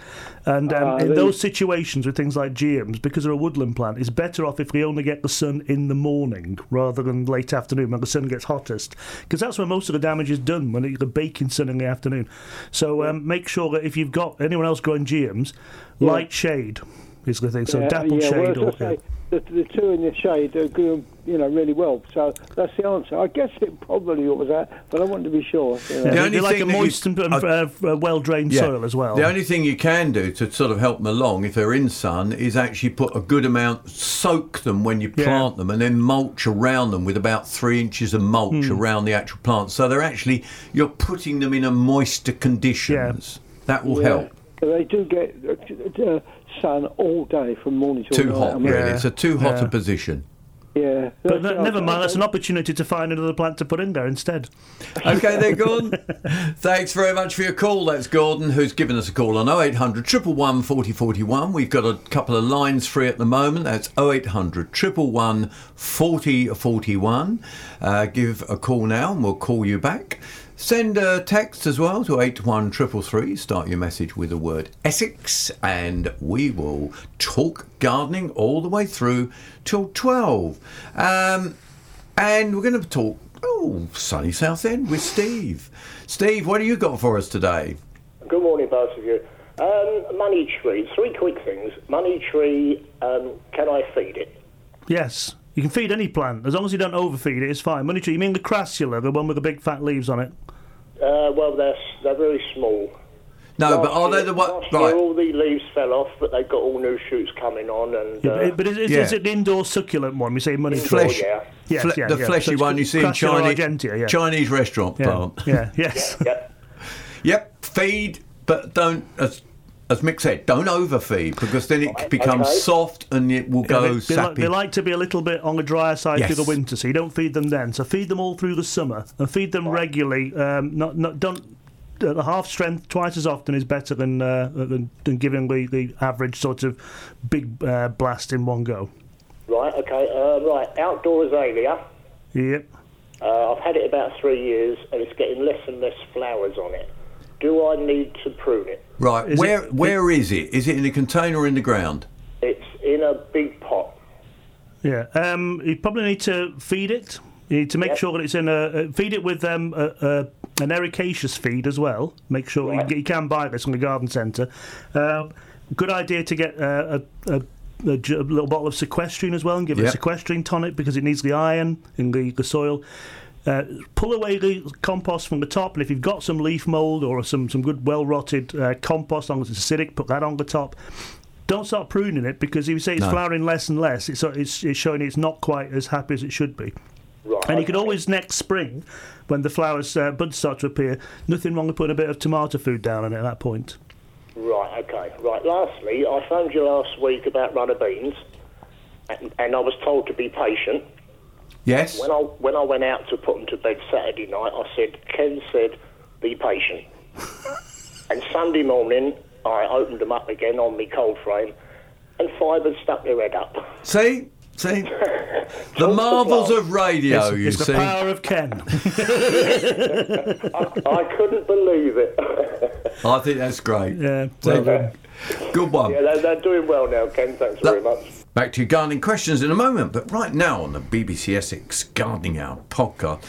D: And um,
M: Ah,
D: in
M: they-
D: those situations with things like geums, because they're a woodland plant, it's better off if we only get the sun in the morning rather than late afternoon when the sun gets hottest, because that's when most of the damage is done when it's the baking sun in the afternoon. So um, make sure that if you've got anyone else growing geums,
M: Yeah.
D: light shade is the thing. So
M: Yeah,
D: dappled
M: yeah,
D: shade. Or,
M: say, the, the two in the shade are doing, you know, really well. So that's the answer. I guess it probably was that, but I wanted to be sure. you know.
D: Yeah,
B: The
D: they-
B: only
D: they like a
B: thing that you-
D: moist and uh, uh, well drained
B: Yeah.
D: soil as well.
B: The only thing you can do to sort of help them along, if they're in sun, is actually put a good amount, soak them when you
D: Yeah.
B: plant them, and then mulch around them with about three inches of mulch
D: Hmm.
B: around the actual plant. So they're actually you're putting them in a moister conditions. That will
M: Yeah.
B: help.
M: They do get uh, sun all day from morning till
B: Too
M: night.
B: hot,
M: I mean,
B: really. It's a too hot
D: Yeah.
B: a position.
M: Yeah.
D: But
M: That's
D: no-
M: the
D: never mind, that's an opportunity to find another plant to put in there instead. [laughs]
B: Okay, they're gone. Thanks very much for your call. That's Gordon, who's given us a call on 0800 111 4041. We've got a couple of lines free at the moment. That's 0800 111 4041. Uh, give a call now and we'll call you back. Send a text as well to 81333. Start your message with the word Essex, and we will talk gardening all the way through till 12. Um, and we're going to talk, oh, sunny Southend with Steve. Steve, what do you got for us today?
L: Good morning, both of you. Um, money tree, three quick things. Money tree, um, can I feed it?
D: Yes. You can feed any plant as long as you don't overfeed it. It's fine. Money tree. You mean the crassula, the one with the big fat leaves on it?
L: Uh, well, they're, they're very small.
B: No, but
L: Last
B: are they the one?
L: Last year, all the leaves fell off, but they've got all new shoots coming on. And
D: Yeah,
L: uh,
D: but but is, is,
B: Yeah.
D: is it the indoor succulent one? We say money tree.
B: Flesh,
L: yeah.
D: Yes,
B: fle-
D: yeah,
B: the
D: yeah.
B: fleshy
D: So
B: one you see in Chinese,
D: argentea, yeah.
B: Chinese restaurant
D: Yeah,
B: plant.
D: yeah, yes.
L: yeah. [laughs]
B: Yep, feed, but don't, as, as Mick said, don't overfeed because then it becomes
L: okay.
B: soft and it will
D: Yeah,
B: go
D: they, they, like,
B: sappy.
D: they like to be a little bit on the drier side through the winter, so you don't feed them then. So feed them all through the summer and feed them regularly. Um, not, not, don't uh, the half strength twice as often is better than uh, than, than giving the, the average sort of big uh, blast in one go.
L: Right, okay. Uh, right, outdoor azalea.
D: Yep.
L: Uh, I've had it about three years, and it's getting less and less flowers on it. Do I need to prune it?
B: right,
D: Is
B: where
D: it-
B: where is it? Is it in a container or in the ground?
L: It's in a big pot.
D: Yeah. Um, you probably need to feed it. You need to make
L: Yep.
D: sure that it's in a uh, feed it with um, a, a, an ericaceous feed as well. Make sure you, you can buy this from the garden centre. Uh, good idea to get uh, a, a, a, a little bottle of sequestrine as well and give it
B: Yep.
D: a sequestrine tonic because it needs the iron in the, the soil. Uh, pull away the compost from the top, and if you've got some leaf mould or some, some good well rotted uh, compost, as long as it's acidic, put that on the top. Don't start pruning it because if you say it's
L: No.
D: flowering less and less, it's, it's, it's showing it's not quite as happy as it should be.
L: Right.
D: And you could always next spring, when the flowers uh, buds start to appear, nothing wrong with putting a bit of tomato food down on it at that point.
L: Right, okay. Right, lastly, I phoned you last week about runner beans, and, and I was told to be patient.
B: Yes.
L: When I when I went out to put them to bed Saturday night, I said, Ken said, be patient. [laughs] and Sunday morning, I opened them up again on my cold frame, and five had stuck their head up.
B: See? See? [laughs] the marvels of radio,
D: it's,
B: you
D: it's
B: see.
D: the power of Ken. [laughs]
L: I, I couldn't believe it.
B: I think that's great.
D: Yeah,
B: well done. Good one.
L: yeah, they're, they're doing well now, Ken. Thanks very much.
B: Back to your gardening questions in a moment, but right now on the BBC Essex Gardening Hour podcast,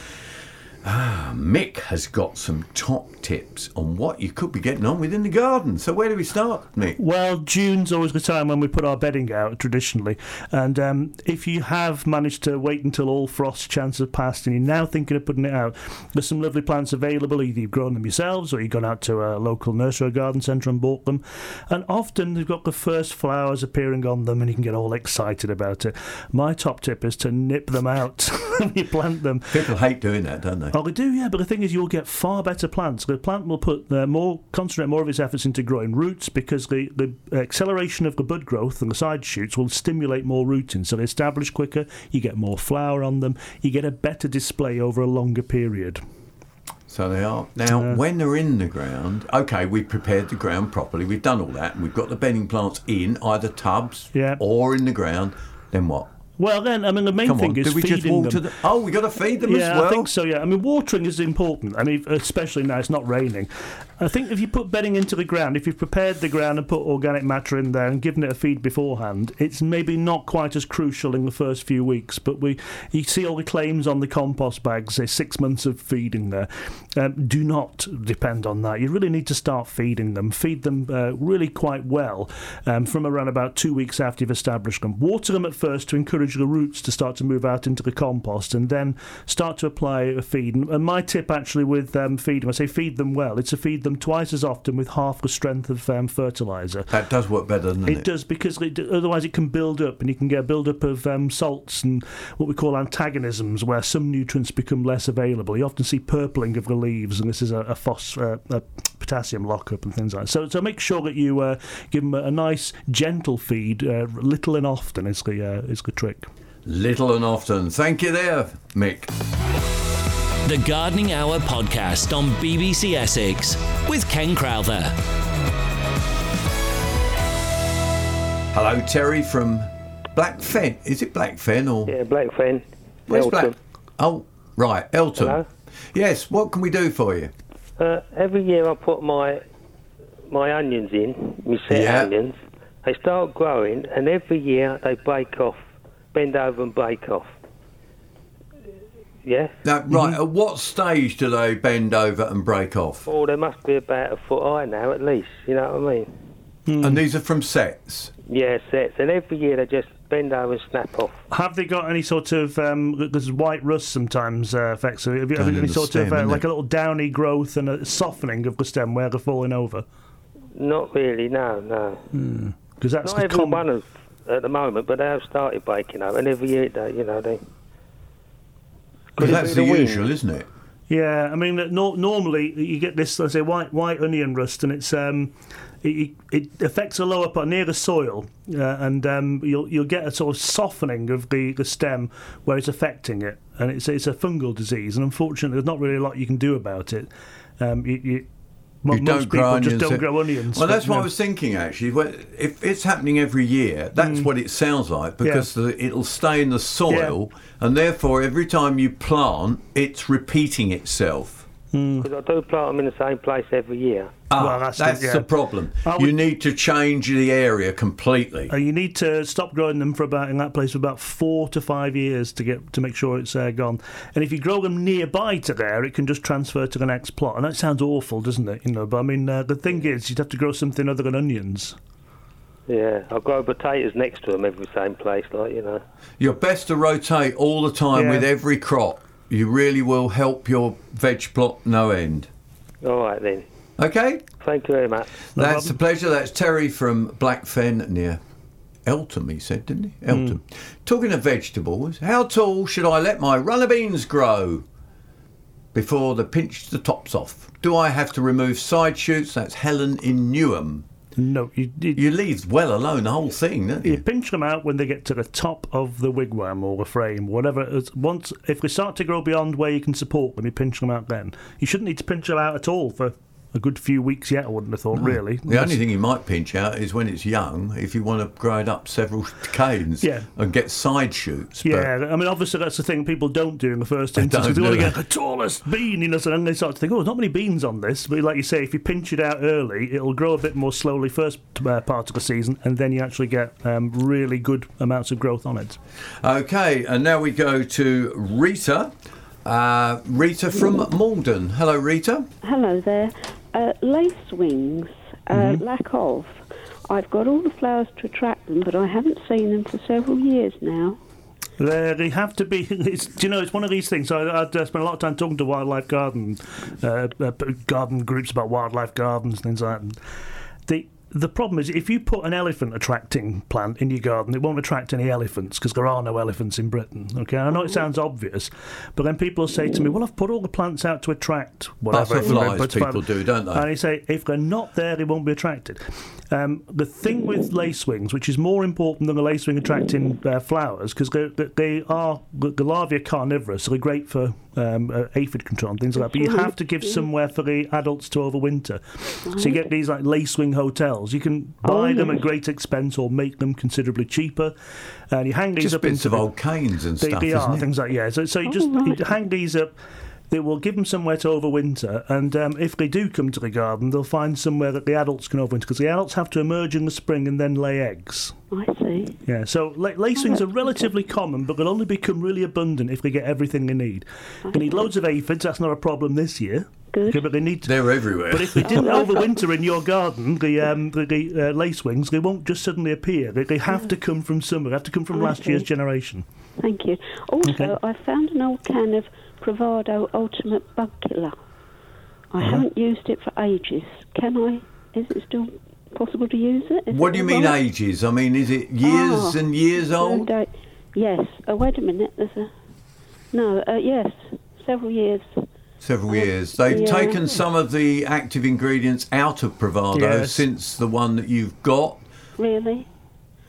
B: ah, Mick has got some top tips on what you could be getting on with in the garden. So where do we start, Mick?
D: Well, June's always the time when we put our bedding out traditionally, and um, if you have managed to wait until all frost chances have passed and you're now thinking of putting it out, there's some lovely plants available. Either you've grown them yourselves or you've gone out to a local nursery or garden centre and bought them, and often they've got the first flowers appearing on them, and you can get all excited about it. My top tip is to nip them out [laughs] [laughs] you plant them.
B: People hate doing that, don't they?
D: Oh, they do, yeah. But the thing is, you'll get far better plants. The plant will put uh, more, concentrate more of its efforts into growing roots because the, the acceleration of the bud growth and the side shoots will stimulate more rooting. So they establish quicker. You get more flower on them. You get a better display over a longer period.
B: So they are. Now, when they're in the ground, okay, we've prepared the ground properly, we've done all that, and we've got the bedding plants in either tubs
D: Yeah.
B: or in the ground, then what?
D: Well, then, I mean, the main
B: Come
D: thing
B: on,
D: is feeding them.
B: the- Oh, we got to feed them as
D: yeah,
B: well?
D: I think so. Yeah, I mean, watering is important. I mean, especially now it's not raining. I think if you put bedding into the ground, if you've prepared the ground and put organic matter in there and given it a feed beforehand, it's maybe not quite as crucial in the first few weeks. But we, you see all the claims on the compost bags, say six months of feeding there. Um, do not depend on that. You really need to start feeding them. Feed them uh, really quite well um, from around about two weeks after you've established them. Water them at first to encourage the roots to start to move out into the compost, and then start to apply a feed. And, and my tip actually with um, feeding, I say feed them well. It's to feed them twice as often with half the strength of um, fertilizer.
B: That does work better, doesn't it?
D: It does because it, otherwise it can build up, and you can get a build up of um, salts and what we call antagonisms, where some nutrients become less available. You often see purpling of the leaves, and this is a, a, phos, uh, a potassium lockup and things like that. So, so make sure that you uh, give them a, a nice, gentle feed, uh, little and often is the uh, is the trick.
B: Little and often. Thank you there, Mick.
A: The Gardening Hour podcast on BBC Essex with Ken Crowther.
B: Hello, Terry from Blackfen. Is it Blackfen or?
M: Yeah, Blackfen.
B: Where's
M: Eltham.
B: Black? Oh, right, Eltham.
M: Hello?
B: Yes, what can we do for you?
M: Uh, every year I put my my onions in, my set
B: Yeah.
M: onions. They start growing, and every year they break off, bend over and break off. Yeah.
B: Now, right, at what stage do they bend over and break off?
M: Oh, they must be about a foot high now, at least. You know what I mean?
B: And these are from sets.
M: Yeah, sets. And every year they just bend over and snap off.
D: Have they got any sort of um, there's white rust sometimes uh, affects it? Have you, have
B: Down
D: you
B: in
D: any sort
B: stem,
D: of uh, like
B: it?
D: a little downy growth and a softening of the stem where they're falling over?
M: Not really, no, no.
D: Because that's
M: Not
D: the
M: every
D: common.
M: one of at the moment, but they have started breaking up, and every year they, you know, they.
B: Because that's the
M: the wind?
B: usual, isn't it?
D: Yeah, I mean, nor normally you get this, let's say, white white onion rust, and it's um, it, it affects the lower part near the soil, uh, and um, you'll you'll get a sort of softening of the, the stem where it's affecting it, and it's it's a fungal disease, and unfortunately, there's not really a lot you can do about it. Um, you, you, mo-
B: You
D: most
B: don't
D: people
B: grow
D: just
B: onions.
D: don't grow onions.
B: Well, that's what I was thinking actually. If it's happening every year, that's mm. what it sounds like because the, it'll stay in the soil, and therefore every time you plant, it's repeating itself.
M: Because I do plant them in the same place every year.
B: Ah,
D: that's
B: that's,
D: the- yeah.
B: the problem.
D: I
B: You
D: would-
B: need to change the area completely.
D: Uh, you need to stop growing them for about in that place for about four to five years to get to make sure it's uh, gone. And if you grow them nearby to there, it can just transfer to the next plot. And that sounds awful, doesn't it? You know, but I mean, uh, the thing is, you'd have to grow something other than onions.
M: Yeah, I grow potatoes next to them every same place, like you know.
B: You're best to rotate all the time
D: Yeah.
B: with every crop. You really will help your veg plot no end.
M: All right then.
B: Okay?
M: Thank you very much.
B: That's a pleasure. That's Terry from Blackfen near Eltham, he said, didn't he? Hmm. Eltham. Talking of vegetables, how tall should I let my runner beans grow before they pinch the tops off? Do I have to remove side shoots? That's Helen in Newham.
D: No, you,
B: you leave well alone the whole thing, don't you?
D: You pinch them out when they get to the top of the wigwam or the frame, whatever. it is. Once, if they start to grow beyond where you can support them, you pinch them out. Then you shouldn't need to pinch them out at all for a good few weeks yet. I wouldn't have thought, really.
B: The only thing you might pinch out is when it's young, if you want to grow it up several [laughs] canes
D: Yeah.
B: and get side shoots. but-
D: Yeah, I mean, obviously that's the thing people don't do in the first instance.
B: don't
D: they want to get the tallest bean, you know, so then they start to think, oh, there's not many beans on this. But like you say, if you pinch it out early, it'll grow a bit more slowly first uh, part of the season, and then you actually get um, really good amounts of growth on it.
B: Okay, and now we go to Rita. Uh, Rita from Maldon. Hello, Rita.
F: Hello there. Uh, lace wings, uh,
B: Mm-hmm.
F: lack of. I've got all the flowers to attract them, but I haven't seen them for several years now.
D: They, they have to be. [laughs] It's, do you know, it's one of these things. I, I uh, spent a lot of time talking to wildlife garden, uh, uh, garden groups about wildlife gardens, things like that. And the the problem is if you put an elephant attracting plant in your garden, it won't attract any elephants because there are no elephants in Britain. Okay, I know it sounds obvious, but then people say to me, "Well, I've put all the plants out to attract whatever."
B: Butterflies
D: but-
B: people do, don't they?
D: And I say, if they're not there, they won't be attracted. Um, the thing with lacewings, which is more important than the lacewing attracting uh, flowers, because they, they- they are the the larvae are carnivorous, so they're great for um, uh, aphid control and things like that. But you have to give somewhere for the adults to overwinter. So you get these like lacewing hotels. You can buy
B: Oh,
D: them at great expense or make them considerably cheaper, and you hang these
B: Just
D: up
B: bits
D: into
B: of
D: the-
B: old canes and
D: they,
B: stuff,
D: they
B: isn't
D: are
B: it?
D: things like yeah. So, so you just you hang these up. They will give them somewhere to overwinter, and um, if they do come to the garden, they'll find somewhere that the adults can overwinter because the adults have to emerge in the spring and then lay eggs.
F: I see.
D: Yeah, so la- lacewings are relatively common, but they'll only become really abundant if they get everything they need. They need loads of aphids. That's not a problem this year.
F: Good.
D: Okay, but they need.
B: They're everywhere.
D: But if they didn't [laughs] overwinter in your garden, the um, the, the uh, lacewings, they won't just suddenly appear. They, they have to come from somewhere. They have to come from
F: I
D: last year's generation.
F: Thank you. Also,
D: Okay.
F: I found an old can of Provado Ultimate Bug Killer. I
B: Uh-huh.
F: haven't used it for ages. Can I? Is it still possible to use it? Is
B: What
F: it
B: do you mean
F: all right?
B: ages? I mean, is it years
F: Ah,
B: and years old?
F: and, uh, yes. Oh, wait a minute. There's a. No, uh, yes. Several years.
B: Several years. They've
F: yeah.
B: taken some of the active ingredients out of Provado
D: Yes.
B: since the one that you've got.
F: Really?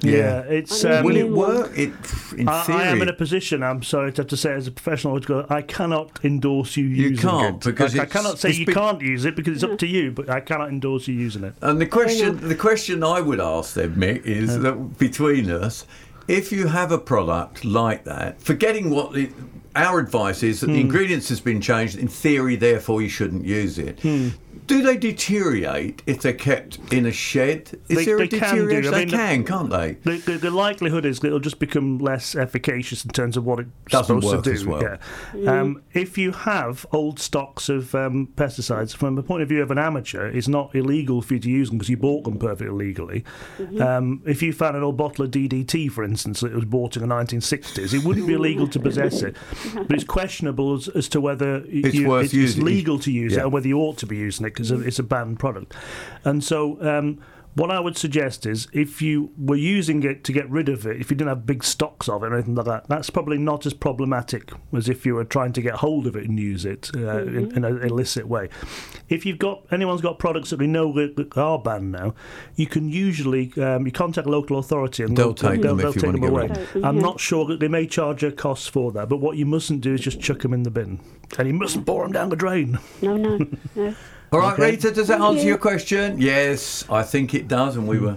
D: Yeah, it's. Um,
B: Will it work? It, in
D: I,
B: theory,
D: I am in a position. I'm sorry to have to say, as a professional, I cannot endorse you
B: You
D: using
B: can't,
D: it.
B: because
D: I, I cannot say
B: it's
D: you
B: been-
D: can't use it because it's up to you. But I cannot endorse you using it.
B: And the question, the question I would ask them, Mick, is that between us, if you have a product like that, forgetting what the, our advice is that the
D: Hmm.
B: ingredients has been changed, in theory, therefore you shouldn't use it.
D: Hmm.
B: Do they deteriorate if they're kept in a shed? Is
D: They-
B: there
D: they
B: a
D: can do. I
B: They
D: mean, the-
B: can, can't they?
D: The, the, the likelihood is that it'll just become less efficacious in terms of what it's
B: Doesn't
D: supposed
B: work
D: to do.
B: as well.
D: Yeah.
F: Mm.
D: Um, if you have old stocks of um, pesticides, from the point of view of an amateur, it's not illegal for you to use them because you bought them perfectly legally.
F: Mhm.
D: Um, if you found an old bottle of DDT, for instance, that was bought in the 1960s, it wouldn't be illegal to possess it. [laughs] But it's questionable as, as to whether
B: It's
D: you,
B: worth
D: it's,
B: using.
D: legal to use
B: Yeah.
D: it and whether you ought to be using it because it's a banned product. And so. Um, what I would suggest is if you were using it to get rid of it, if you didn't have big stocks of it or anything like that, that's probably not as problematic as if you were trying to get hold of it and use it uh, in, in an illicit way. If you've got anyone's got products that we know that, that are banned now, you can usually um, you contact a local authority and
B: They'll take them
D: they'll
B: if you
D: take
B: want
D: them
B: to
D: away.
B: get rid
D: I'm not sure that they may charge a cost for that, but what you mustn't do is just chuck them in the bin, and you mustn't pour them down the drain.
F: No, no, no. [laughs]
B: All right,
D: Okay.
B: Rita, does that
F: Thank
B: answer
F: you.
B: your question? Yes, I think it does, and we were.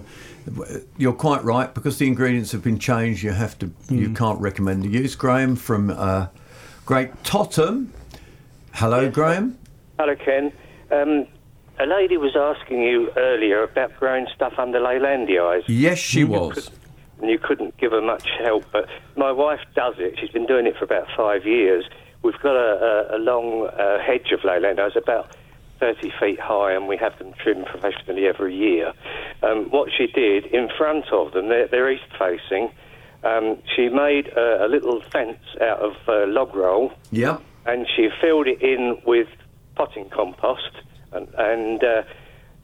B: You're quite right because the ingredients have been changed. You have to. You can't recommend the use. Graham from uh, Great Totham. Hello, Graham.
N: Hello, Ken. Um, a lady was asking you earlier about growing stuff under Leylandii.
B: Yes, she was.
N: And you couldn't give her much help, but my wife does it. She's been doing it for about five years. We've got a, a, a long uh, hedge of Leylandii, about 30 feet high, and we have them trimmed professionally every year. Um, what she did in front of them, they're, they're east facing, um, she made a, a little fence out of uh, log roll
B: Yep.
N: and she filled it in with potting compost, and, and uh,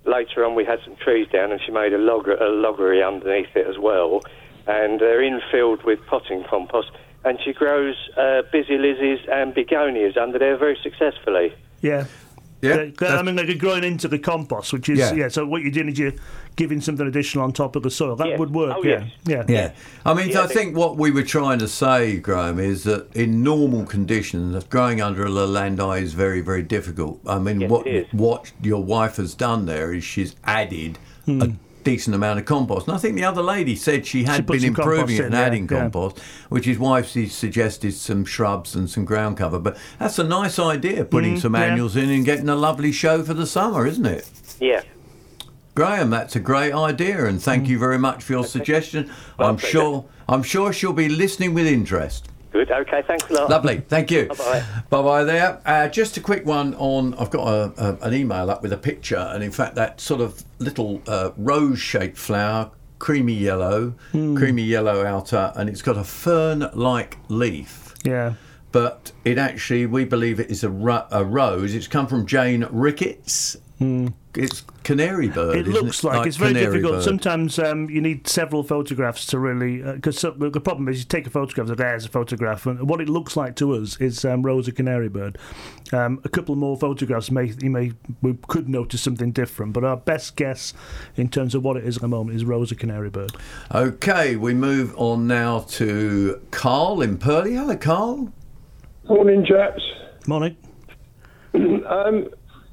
N: later on we had some trees down, and she made a, logger, a loggery underneath it as well, and they're infilled with potting compost, and she grows uh, busy lizzies and begonias under there very successfully.
D: Yeah.
B: Yeah,
D: They- I mean, they're growing into the compost, which is
B: Yeah.
D: yeah. So what you're doing is you're giving something additional on top of the soil. That would work.
N: Oh,
D: yeah.
N: yes.
D: yeah,
B: Yeah. I mean,
N: Yeah,
B: I think what we were trying to say, Graham, is that in normal conditions, growing under a Leylandii is very, very difficult. I mean,
N: Yes,
B: what what your wife has done there is she's added
D: Hmm.
B: a decent amount of compost. And I think the other lady said she had
D: put
B: been improving it and
D: yeah,
B: adding
D: yeah.
B: compost, which is why she suggested some shrubs and some ground cover. But that's a nice idea, putting
D: Mm,
B: some
D: yeah.
B: annuals in and getting a lovely show for the summer, isn't it?
N: Yeah.
B: Graham, that's a great idea, and thank you very much for your suggestion.
N: Well,
B: I'm sure I'm sure she'll be listening with interest.
N: Good. Okay. Thanks a lot.
B: Lovely, thank you.
N: Bye-bye.
B: Bye bye there. Uh, just a quick one on. I've got a, a, an email up with a picture, and in fact, that sort of little uh, rose-shaped flower, creamy yellow, creamy yellow outer, and it's got a fern-like leaf.
D: yeah.
B: But it actually, we believe it is a, ro- a rose. It's come from Jane Ricketts. It's canary bird.
D: It
B: isn't
D: looks like, it's very difficult.
B: bird.
D: Sometimes um, you need several photographs to really. Because the the problem is, you take a photograph, there's a photograph, and what it looks like to us is um, Rosa canary bird. Um, a couple more photographs may you may we could notice something different, but our best guess in terms of what it is at the moment is Rosa canary bird.
B: Okay, we move on now to Carl in Purley. Hello, Carl.
O: Morning, chaps.
D: Morning. [clears throat]
O: um,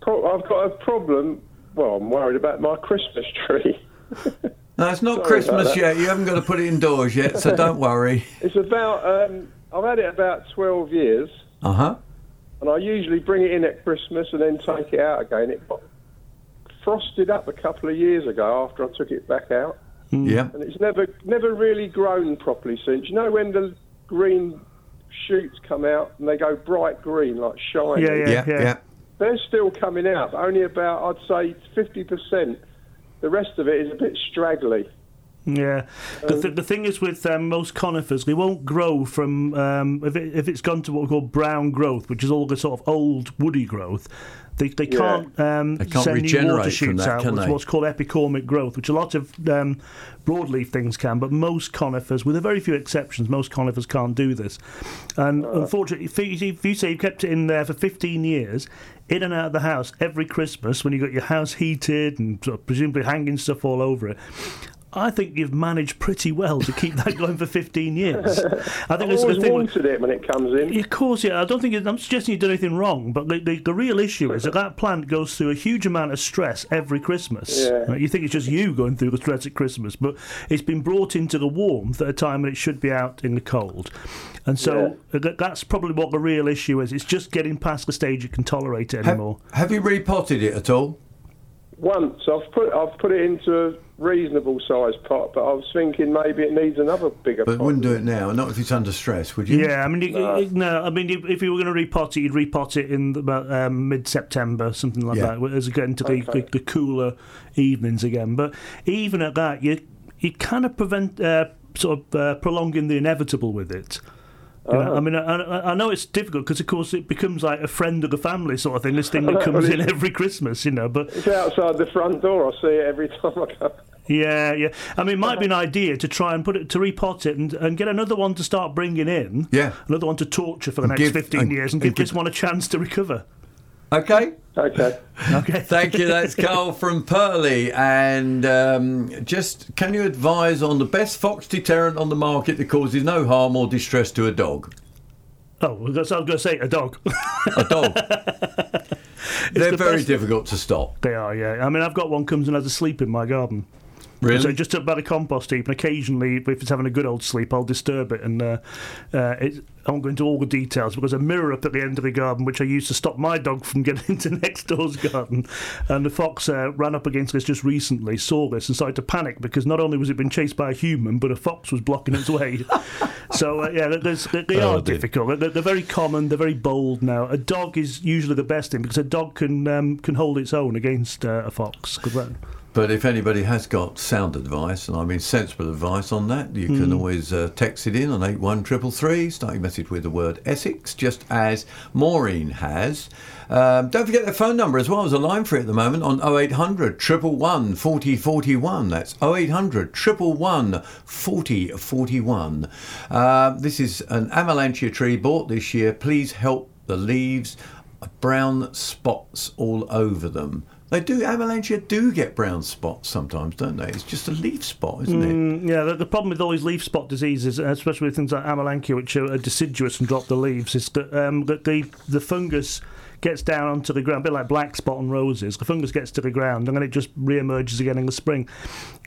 O: pro- I've got a problem. Well, I'm worried about my Christmas tree. [laughs]
B: No, it's not
O: Sorry
B: Christmas yet. You haven't got to put it indoors yet, so [laughs] don't worry.
O: It's about. Um, I've had it about 12 years,
B: Uh huh.
O: and I usually bring it in at Christmas and then take it out again. It got frosted up a couple of years ago after I took it back out,
B: Yeah.
O: and it's never never really grown properly since. You know when the green shoots come out and they go bright green like shiny.
D: Yeah, yeah,
B: Yeah,
D: yeah.
B: yeah.
O: They're still coming out, only about, I'd say, 50%. The rest of it is a bit straggly.
D: Yeah, the, th- the thing is with um, most conifers, they won't grow from um, if, it, if it's gone to what we call brown growth, which is all the sort of old woody growth. They, they
O: Yeah.
D: can't um,
B: They can't
D: send new
B: regenerate
D: water
B: from
D: shoots
B: that,
D: out.
B: can
D: What's,
B: they?
D: what's called epicormic growth, which a lot of um, broadleaf things can, but most conifers, with a very few exceptions, most conifers can't do this. And unfortunately, if you, if you say you've kept it in there for 15 years, in and out of the house every Christmas when you've got your house heated and sort of presumably hanging stuff all over it. I think you've managed pretty well to keep that going for 15 years. [laughs] I
O: I've
D: think it's the
O: always
D: thing. with-
O: wanted it when it comes in.
D: of course, yeah. I don't think it, I'm suggesting you've done anything wrong, but the, the, the real issue is that that plant goes through a huge amount of stress every Christmas.
O: Yeah.
D: Right? You think it's just you going through the stress at Christmas, but it's been brought into the warmth at a time when it should be out in the cold. And so uh, that- that's probably what the real issue is. It's just getting past the stage you can tolerate it
B: Have,
D: anymore.
B: have you repotted it at all?
O: Once I've put I've put it into a reasonable sized pot, but I was thinking maybe it needs another bigger
B: But
O: pot.
B: wouldn't do it now. Not if it's under stress, would you?
D: Yeah, I mean, you, you- no, I mean, if, if you were going to repot it, you'd repot it in about um, mid-September, something like
B: Yeah.
D: that, as again to the,
O: Okay.
D: the, the cooler evenings again. But even at that, you you kind of prevent uh, sort of uh, prolonging the inevitable with it. You know, I oh. mean, I, I- I know it's difficult because, of course, it becomes like a friend of the family sort of thing. This thing that [laughs] comes in every Christmas, you know. But
O: It's outside the front door. I see it every [laughs] time I go.
D: yeah, yeah. I mean, it might be an idea to try and put it to repot it and, and get another one to start bringing in.
B: Yeah.
D: Another one to torture for the
B: And
D: next
B: give-
D: 15
B: and-
D: years and
B: and
D: give this one a chance to recover.
B: Okay.
O: Okay. [laughs]
D: Okay.
B: Thank you. That's [laughs] Carl from Purley. And um, just can you advise on the best fox deterrent on the market that causes no harm or distress to a dog?
D: Oh, that's what I was going to say, a dog.
B: A dog. [laughs] They're
D: the
B: very
D: best-
B: difficult to stop.
D: they are, yeah. I mean, I've got one comes and has a sleep in my garden.
B: Really?
D: So just up by the compost heap, and occasionally, if it's having a good old sleep, I'll disturb it. And uh, uh, it, I won't go into all the details because a mirror up at the end of the garden, which I used to stop my dog from [laughs] getting into next door's garden. And the fox uh, ran up against this just recently, saw this, and started to panic because not only was it being chased by a human, but a fox was blocking its way. [laughs] so uh, yeah, there's, they, they
B: Oh,
D: are difficult. They're, they're very common. They're very bold now. A dog is usually the best thing because a dog can um, can hold its own against uh, a fox. 'cause that-
B: But if anybody has got sound advice, and I mean sensible advice on that, you can
D: Mm.
B: always uh, text it in on 81333, start your message with the word Essex, just as Maureen has. Um, don't forget the phone number as well. There's a line for it at the moment on 0800 111 4041. That's 0800 111 4041. Uh, this is an Amelanchier tree bought this year. Please help the leaves, brown spots all over them. They do, Amelanchier do get brown spots sometimes, don't they? It's just a leaf spot, isn't it?
D: Mm, yeah, the, the problem with all these leaf spot diseases, especially with things like Amelanchier, which are, deciduous and drop the leaves, is that, um, the, the fungus gets down onto the ground, a bit like black spot on roses. The fungus gets to the ground and then it just re-emerges again in the spring.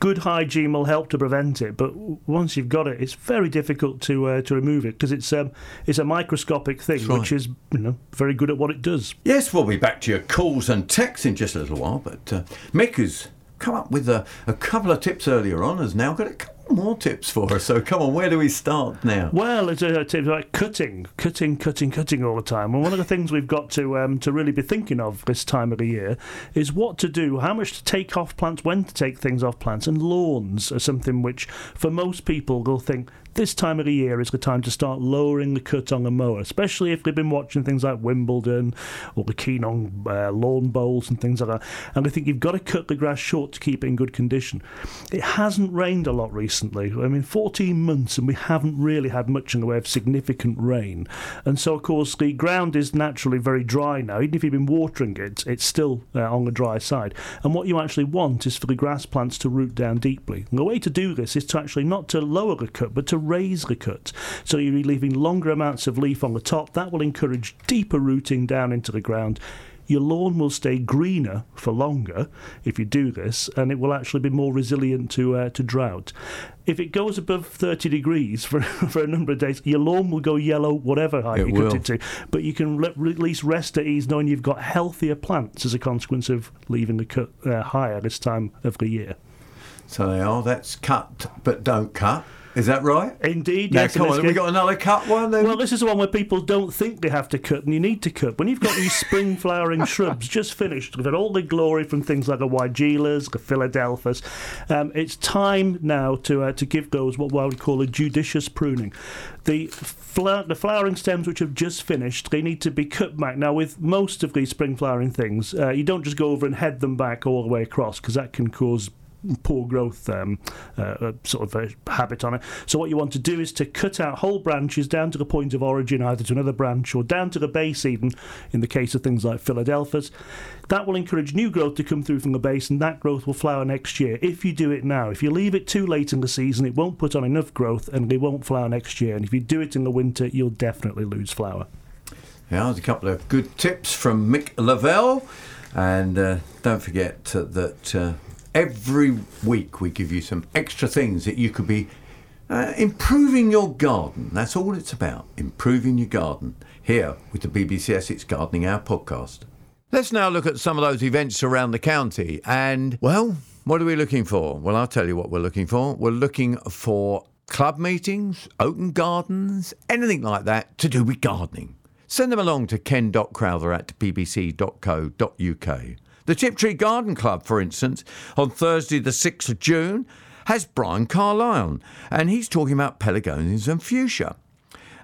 D: Good hygiene will help to prevent it, but once you've got it, it's very difficult to uh, to remove it because it's um, it's a microscopic thing,
B: right.
D: which is you know very good at what it does.
B: Yes, we'll be back to your calls and texts in just a little while, but uh, Mick has come up with a, a couple of tips earlier on, has now got a couple more tips for us. So come on, where do we start now?
D: Well, it's a tip like cutting, cutting, cutting, cutting all the time. And one of the things we've got to um, to really be thinking of this time of the year is what to do, how much to take off plants, when to take things off plants, and lawns are something which, for most people, will think this time of the year is the time to start lowering the cut on a mower, especially if they've been watching things like Wimbledon or the keen on uh, lawn bowls and things like that. And I think you've got to cut the grass short to keep it in good condition. It hasn't rained a lot recently. I mean, 14 months, and we haven't really had much in the way of significant rain. And so, of course, the ground is naturally very dry now. Even if you've been watering it, it's still uh, on the dry side. And what you actually want is for the grass plants to root down deeply. And the way to do this is to actually not to lower the cut, but to raise the cut. So you're leaving longer amounts of leaf on the top. That will encourage deeper rooting down into the ground. Your lawn will stay greener for longer if you do this, and it will actually be more resilient to uh, to drought. If it goes above 30 degrees for, [laughs] for a number of days, your lawn will go yellow, whatever height
B: It
D: you
B: will.
D: cut it to. But you can at least rest at ease knowing you've got healthier plants as a consequence of leaving the cut uh, higher this time of the year.
B: So they are. That's cut, but don't cut. Is that right?
D: Indeed,
B: Now,
D: yes.
B: come on, we got another cut one then?
D: Well, this is the one where people don't think they have to cut, and you need to cut. When you've got these [laughs] spring flowering shrubs just finished, with all the glory from things like the Weigelas, the Philadelphus, um, it's time now to uh, to give those what I would call a judicious pruning. The fla- the flowering stems which have just finished, they need to be cut back. Now, with most of these spring flowering things, uh, you don't just go over and head them back all the way across because that can cause poor growth um, uh, uh, sort of a habit on it. So what you want to do is to cut out whole branches down to the point of origin, either to another branch or down to the base, even in the case of things like Philadelphus. That will encourage new growth to come through from the base, and that growth will flower next year. If you do it now, if you leave it too late in the season, it won't put on enough growth, and it won't flower next year. And if you do it in the winter, you'll definitely lose flower.
B: Yeah, there's a couple of good tips from Mick Lavelle. And uh, don't forget uh, that uh, every week we give you some extra things that you could be uh, improving your garden. That's all it's about, improving your garden. Here with the BBC Essex Gardening Hour podcast. Let's now look at some of those events around the county. And, well, what are we looking for? Well, I'll tell you what we're looking for. We're looking for club meetings, open gardens, anything like that to do with gardening. Send them along to ken.crowther at bbc.co.uk. The Tiptree Garden Club, for instance, on Thursday, the 6th of June, has Brian Carlyle, and he's talking about pelargoniums and fuchsia.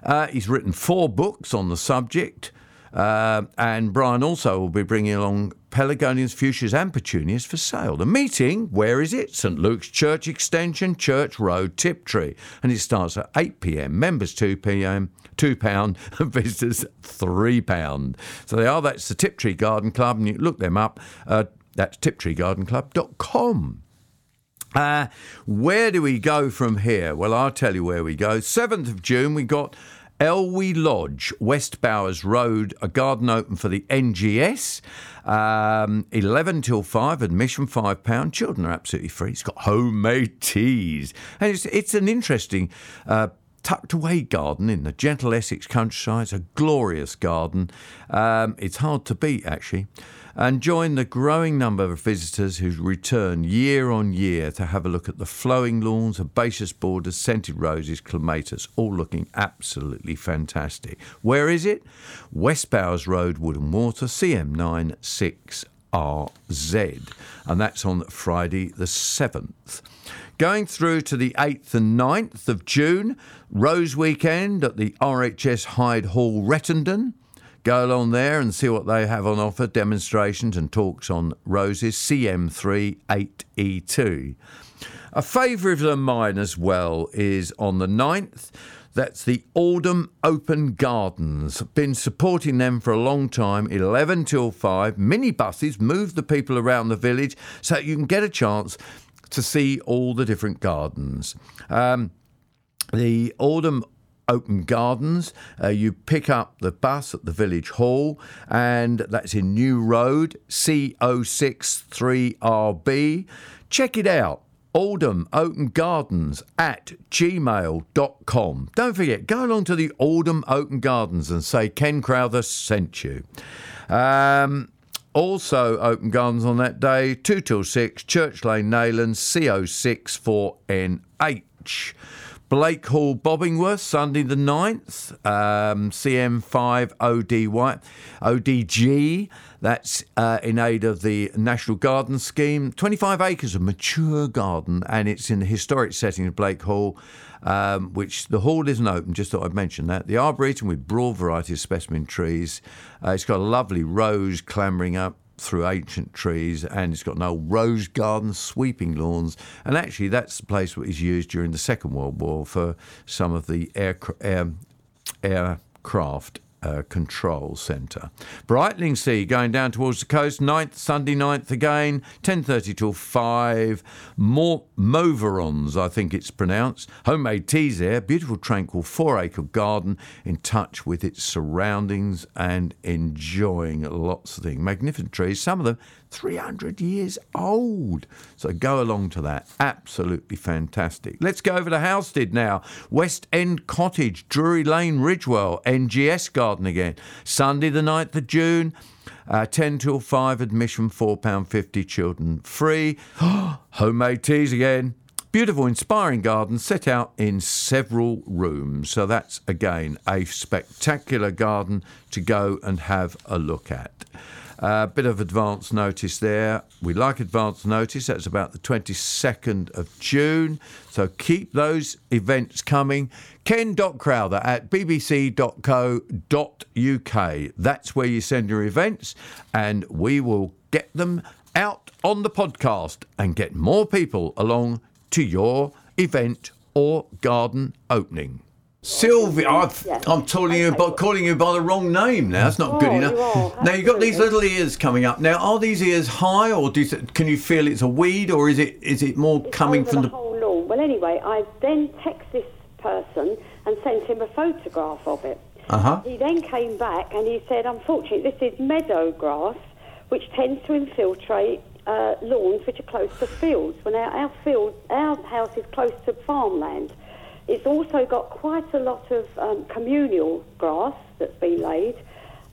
B: Uh, he's written four books on the subject, uh, and Brian also will be bringing along pelargoniums, fuchsias, and petunias for sale. The meeting, where is it? St Luke's Church Extension, Church Road, Tiptree, and it starts at 8 pm. Members 2 pm, two pound, [laughs] visitors three pound. So they are. That's the Tiptree Garden Club, and you look them up. Uh, that's tiptreegardenclub.com. Uh, where do we go from here? Well, I'll tell you where we go. 7th of June, we got Elwy Lodge, West Bowers Road, a garden open for the NGS. Um, 11 till 5, admission £5. Children are absolutely free. It's got homemade teas. And it's, it's an interesting. Uh, tucked away garden in the gentle Essex countryside. It's a glorious garden. Um, it's hard to beat, actually. And join the growing number of visitors who return year on year to have a look at the flowing lawns, herbaceous borders, scented roses, clematis, all looking absolutely fantastic. Where is it? West Bowers Road, Woodham Walter, CM9 6 and that's on Friday the 7th. Going through to the 8th and 9th of June, Rose Weekend at the RHS Hyde Hall, Rettendon. Go along there and see what they have on offer demonstrations and talks on roses, CM3 8E2. A favourite of mine as well is on the 9th. That's the Aldham Open Gardens. Been supporting them for a long time, 11 till 5. Minibuses move the people around the village so you can get a chance to see all the different gardens. Um, the Aldham Open Gardens. Uh, you pick up the bus at the village hall, and that's in New Road, CO63RB. Check it out. Aldham Open Gardens at gmail.com. Don't forget, go along to the Aldham Open Gardens and say Ken Crowther sent you. Um, also, open gardens on that day, 2 till 6, Church Lane, Nayland, CO64NH. Blake Hall, Bobbingworth, Sunday the 9th, um, CM5ODY, ODG. That's uh, in aid of the National Garden Scheme. 25 acres of mature garden, and it's in the historic setting of Blake Hall, um, which the hall isn't open, just thought I'd mention that. The Arboretum with broad variety of specimen trees. Uh, it's got a lovely rose clambering up through ancient trees, and it's got an old rose garden, sweeping lawns, and actually that's the place that was used during the Second World War for some of the air, air, aircraft uh, control centre. Brightlingsea going down towards the coast, 9th, Sunday 9th again, 10.30 till 5. More Moverons, I think it's pronounced. Homemade teas there, beautiful tranquil four acre garden in touch with its surroundings and enjoying lots of things. Magnificent trees, some of them 300 years old. So go along to that. Absolutely fantastic. Let's go over to Halstead now. West End Cottage, Drury Lane, Ridgewell, NGS Garden again. Sunday, the 9th of June. Uh, 10 till 5, admission £4.50, children free. [gasps] Homemade teas again. Beautiful, inspiring garden set out in several rooms. So that's again a spectacular garden to go and have a look at. A uh, bit of advance notice there. We like advance notice. That's about the 22nd of June. So keep those events coming. Ken.Crowther at bbc.co.uk. That's where you send your events, and we will get them out on the podcast and get more people along to your event or garden opening. Sylvia, I've, I'm calling you, by, calling you by the wrong name now. That's not
P: Oh,
B: good enough.
P: are,
B: Now you've got these little ears coming up. Now, are these ears high, or do you, can you feel it's a weed, or is it is it more coming
P: over
B: from
P: the
B: the?
P: whole lawn. Well, anyway, I then text this person and sent him a photograph of it.
B: Uh huh.
P: He then came back and he said, unfortunately, this is meadow grass, which tends to infiltrate uh, lawns which are close to fields. When our, our field, our house is close to farmland. It's also got quite a lot of um, communal grass that's been laid.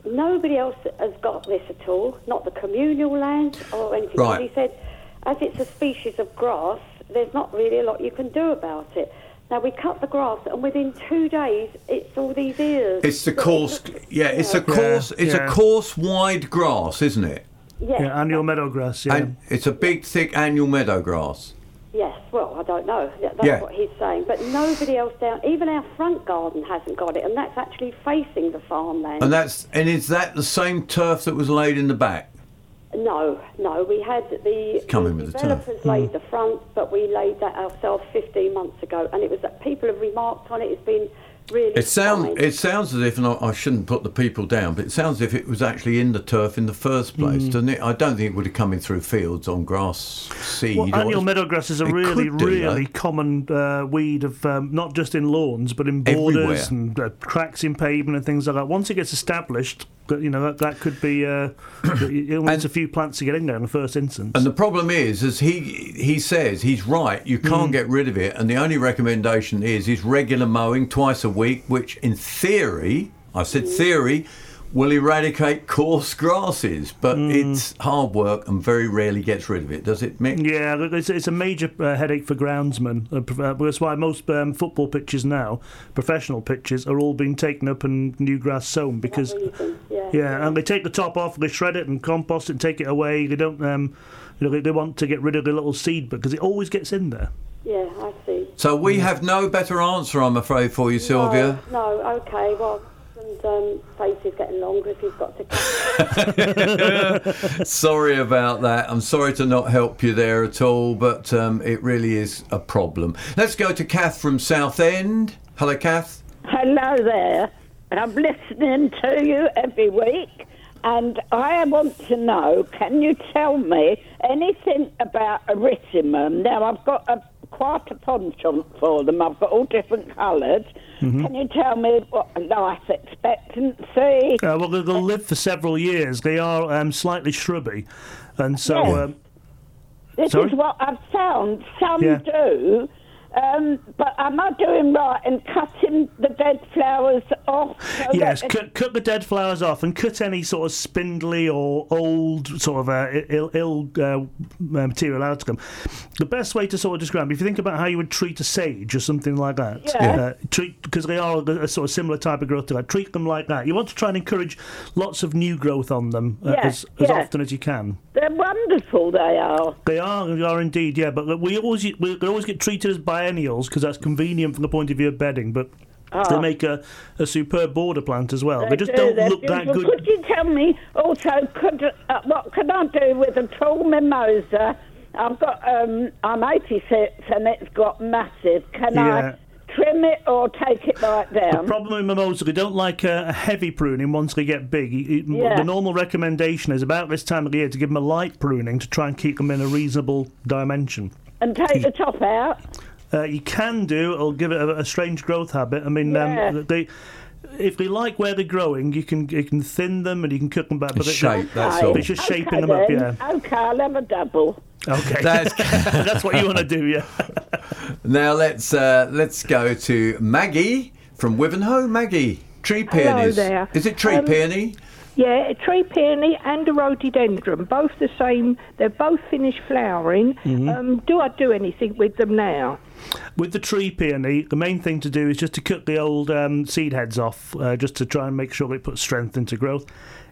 P: Nobody else has got this at all, not the communal land or anything.
B: Right.
P: He said, as it's a species of grass, there's not really a lot you can do about it. Now we cut the grass, and within two days, it's all these ears.
B: It's the coarse. Yeah, it's a
P: Yeah.
B: coarse. It's
D: yeah.
B: a coarse, wide grass, isn't it?
P: Yes.
D: Yeah, annual meadowgrass. Yeah.
B: And it's a big, thick annual meadow grass.
P: Yes, well, I don't know. That's
B: Yeah.
P: what he's saying. But nobody else down, even our front garden hasn't got it, and that's actually facing the farmland.
B: And that's and is that the same turf that was laid in the back?
P: No, no, we had the,
B: coming
P: the
B: with the turf.
P: developers laid hmm. the front, but we laid that ourselves 15 months ago, and it was that people have remarked on it. It's been really.
B: It sounds it sounds as if, and I, I shouldn't put the people down, but it sounds as if it was actually in the turf in the first place,
D: Mm.
B: doesn't it? I don't think it would have come in through fields on grass seed.
D: Well,
B: or-
D: annual meadowgrass is a
B: It
D: really,
B: do,
D: really
B: though.
D: common uh, weed of um, not just in lawns, but in borders
B: Everywhere.
D: and uh, cracks in pavement and things like that. Once it gets established, that, you know that, that could be. Uh, it only needs a few plants to get in there in the first instance.
B: And the problem is, as he he says, he's right. You can't
D: Mm.
B: get rid of it, and the only recommendation is is regular mowing twice a week, which in theory, I said theory, will eradicate coarse grasses. But
D: Mm.
B: it's hard work and very rarely gets rid of it, does it, Mick?
D: Yeah, it's, it's a major uh, headache for groundsmen. Uh, uh, that's why most um, football pitches now, professional pitches, are all being taken up and new grass sown because
P: reason, yeah.
D: Yeah, and they take the top off, they shred it and compost it and take it away. They don't, um, you know, they, they want to get rid of the little seed because it always gets in there.
P: Yeah, I see.
B: So we have no better answer, I'm afraid, for you, Sylvia.
P: No, no, okay, well, and um, face is getting longer if you've got to. [laughs]
B: sorry about that. I'm sorry to not help you there at all, but um, it really is a problem. Let's go to Kath from Southend. Hello, Kath.
Q: Hello there. I'm listening to you every week, and I want to know can you tell me anything about erysimum? Now, I've got a, quite a penchant for them, I've got all different colours.
D: Mhm.
Q: Can you tell me what life expectancy?
D: Uh, well, they'll they'll live for several years. They are um, slightly shrubby, and so.
Q: Yes.
D: Um,
Q: This
D: Sorry?
Q: is what I've found. Some
D: Yeah.
Q: do. Um, but am I doing right in cutting the dead flowers off? so
D: Yes, cut, cut the dead flowers off and cut any sort of spindly or old sort of uh, ill, ill uh, material out of them. The best way to sort of describe, if you think about how you would treat a sage or something like that,
Q: Yeah.
D: uh, treat because they are a, a sort of similar type of growth to that. Treat them like that. You want to try and encourage lots of new growth on them uh,
Q: Yeah,
D: as, as
Q: yeah.
D: often as you can.
Q: They're wonderful, they are.
D: They are, they are indeed, yeah. But we always we they always get treated as biennials because that's convenient from the point of view of bedding. But
Q: Ah.
D: they make a, a superb border plant as well. They, just
Q: do,
D: don't
Q: they're
D: look that good.
Q: Could you tell me also, could uh, what can I do with a tall mimosa? I've got, um, I'm 86 and it's got massive. Can
D: Yeah.
Q: I trim it or take it right
D: The
Q: down?
D: problem with mimosa, they don't like a, a heavy pruning once they get big. You-
Q: Yeah.
D: The normal recommendation is about this time of the year to give them a light pruning to try and keep them in a reasonable dimension.
Q: and take the top out?
D: Uh, you can do. It'll give it a, a strange growth habit. I mean,
Q: Yeah.
D: um, they. If they like where they're growing, you can you can thin them and you can cook them back. But it-
B: Shape, that's
Q: Okay.
B: all.
D: It's just shaping
Q: Okay
D: them up, yeah.
Q: Okay, I'll have a double.
D: Okay, [laughs]
B: That's- [laughs] [laughs]
D: that's what you want to do, yeah.
B: Now let's uh, let's go to Maggie from Wivenhoe. Maggie, tree peonies.
R: Hello
B: peonies.
R: there.
B: Is it tree
R: Um,
B: peony?
R: Yeah, a tree peony and a rhododendron, both the same. They're both finished flowering.
D: Mhm.
R: Um, do I do anything with them now?
D: With the tree peony, the main thing to do is just to cut the old um, seed heads off, uh, just to try and make sure it puts strength into growth.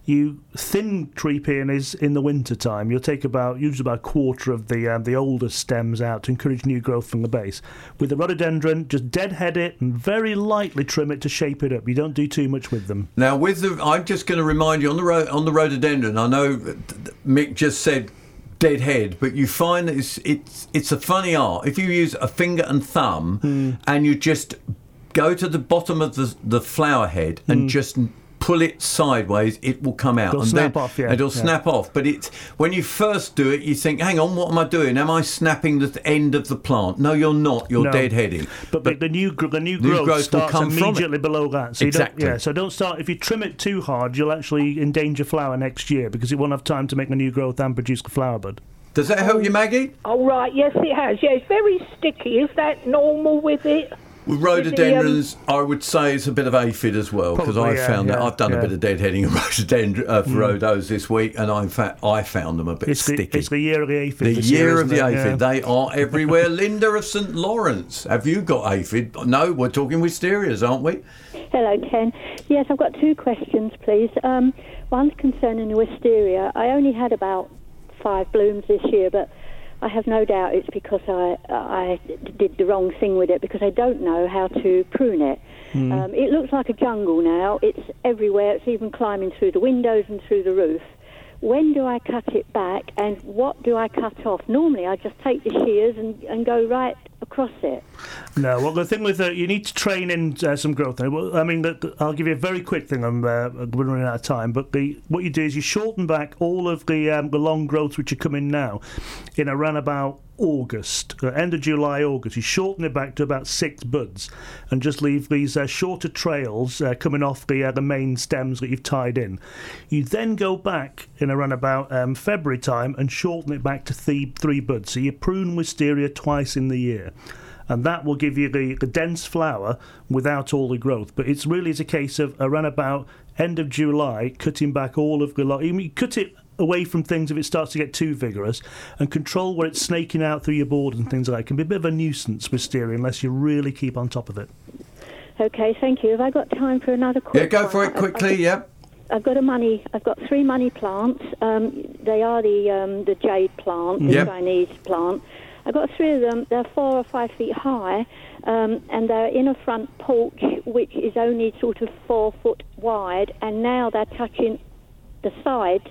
D: You thin tree peonies in the winter time. You'll take about usually about a quarter of the um, the older stems out to encourage new growth from the base. With the rhododendron, just deadhead it and very lightly trim it to shape it up. You don't do too much with them.
B: Now, with the, I'm just going to remind you on the on the rhododendron. I know Mick just said dead head, but you find that it's it's it's a funny art. If you use a finger and thumb
D: Hmm.
B: and you just go to the bottom of the the flower head and just pull it sideways, it will come out.
D: It'll
B: and
D: snap
B: then
D: off, yeah,
B: It'll
D: yeah.
B: snap off. But it's when you first do it, you think, "Hang on, what am I doing? Am I snapping the end of the plant?" No, you're not. You're
D: No.
B: deadheading.
D: But, the, the new the new
B: New
D: growth,
B: growth will
D: starts
B: come from
D: immediately below that. So
B: Exactly.
D: don't, yeah. So don't start if you trim it too hard, you'll actually endanger flower next year because it won't have time to make the new growth and produce the flower bud.
B: Does that help you, Maggie?
R: Oh, right, yes, it has. Yeah, it's very sticky. Is that normal with it?
B: With
R: Is the, um,
B: rhododendrons, I would say it's a bit of aphid as well because I've
D: yeah,
B: found that I've done a bit of deadheading of [laughs] rhododendron uh, for
D: Mm.
B: rhodos this week, and I fa- I found them a bit
D: It's the,
B: sticky.
D: it's the year of the aphid.
B: the
D: this
B: year
D: year,
B: of the
D: it?
B: aphid,
D: Yeah.
B: they are everywhere. [laughs] Linda of St Lawrence, have you got aphid? No, we're talking wisterias, aren't we?
S: Hello, Ken. Yes, I've got two questions, please. Um, one's concerning the wisteria. I only had about five blooms this year, but I have no doubt it's because I I did the wrong thing with it because I don't know how to prune it.
T: Hmm.
S: Um, it looks like a jungle now. It's everywhere. It's even climbing through the windows and through the roof. When do I cut it back, and what do I cut off? Normally, I just take the shears and, and go right across it.
D: No, well, the thing with uh, you need to train in uh, some growth. Well, I mean, the- I'll give you a very quick thing. I'm uh, running out of time, but the what you do is you shorten back all of the um, the long growths which are coming now in around about August, uh, end of July, August. You shorten it back to about six buds, and just leave these uh, shorter trails uh, coming off the uh, the main stems that you've tied in. You then go back in around about um, February time and shorten it back to three three buds. So you prune wisteria twice in the year and that will give you the, the dense flower without all the growth. But it's really is a case of around about end of July, cutting back all of the lo- you cut it away from things if it starts to get too vigorous, and control where it's snaking out through your board and things like that. It can be a bit of a nuisance with steering unless you really keep on top of it.
S: Okay, thank you. Have I got time for another quick
B: Yeah, go for it
S: I- I-
B: quickly. Yep.
S: I've got a money. I've got three money plants. Um, they are the um, the jade plant, the
B: Yep.
S: Chinese plant. I've got three of them. They're four or five feet high, um, and they're in a front porch which is only sort of four foot wide. And now they're touching the sides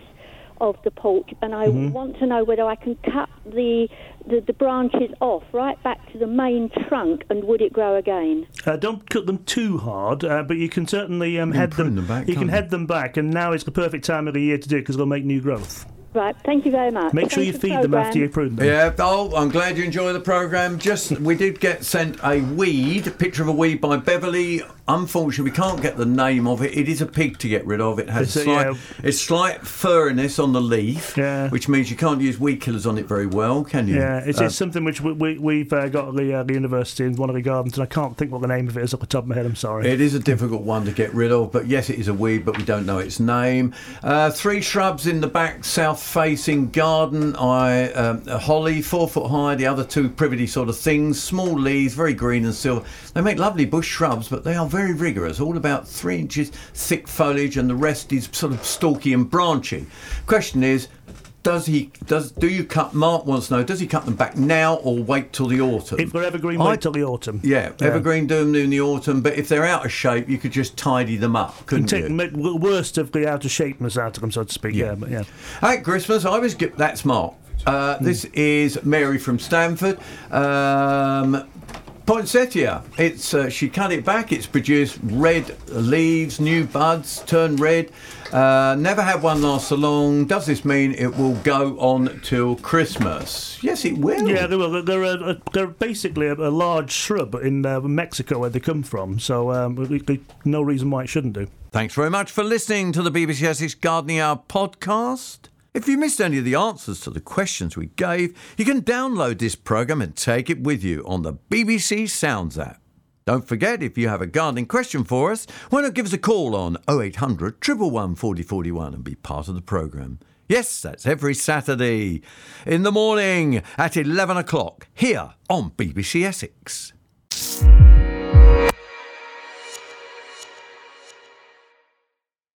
S: of the porch. And I
D: Mhm.
S: want to know whether I can cut the, the the branches off right back to the main trunk, and would it grow again?
D: Uh, don't cut them too hard, uh, but you can certainly um,
B: can
D: head them.
B: them back,
D: you can
B: you?
D: head them back, and now is the perfect time of the year to do it because they'll make new growth.
S: Right. Thank you very much.
D: Make sure you
S: Thanks for the
D: feed them after you prune them.
B: Yeah, oh, I'm glad you enjoy the programme. Just, [laughs] we did get sent a weed, a picture of a weed by Beverly. Unfortunately, we can't get the name of it. It is a pig to get rid of. It has
D: It's a-
B: slight,
D: yeah.
B: it's slight furriness on the leaf,
D: Yeah.
B: which means you can't use weed killers on it very well, can you?
D: Yeah, it's,
B: Uh,
D: it's something which we, we, we've uh, got at the, uh, the university in one of the gardens, and I can't think what the name of it is off the top of my head. I'm sorry.
B: It is a difficult one to get rid of, but yes, it is a weed, but we don't know its name. Uh, three shrubs in the back, south-facing garden. I um, holly, four foot high. The other two privity sort of things, small leaves, very green and silver. They make lovely bush shrubs, but they are very rigorous. All about three inches thick foliage, and the rest is sort of stalky and branchy. Question is. Does he? Does do you cut? Mark wants to know. Does he cut them back now or wait till the autumn?
D: If they're evergreen,
B: I-
D: wait till the autumn.
B: Yeah, evergreen do them in the autumn, but if they're out of shape, you could just tidy them up, couldn't
D: take
B: you?
D: the worst of the out of shapeness out of them, so to speak. Yeah, but yeah.
B: At Christmas, I was that's Mark. Uh, This is Mary from Stanford. Um, poinsettia. It's uh, she cut it back. It's produced red leaves, new buds, turn red. Uh, never had one last so long. Does this mean it will go on till Christmas? Yes, it will.
D: Yeah, they will. They're, a, a, they're basically a, a large shrub in uh, Mexico where they come from, so um, no reason why it shouldn't do.
B: Thanks very much for listening to the BBC Essex Gardening Hour podcast. If you missed any of the answers to the questions we gave, you can download this programme and take it with you on the BBC Sounds app. Don't forget, if you have a gardening question for us, why not give us a call on 0800 111 4041 and be part of the programme. Yes, that's every Saturday in the morning at 11 o'clock here on BBC Essex.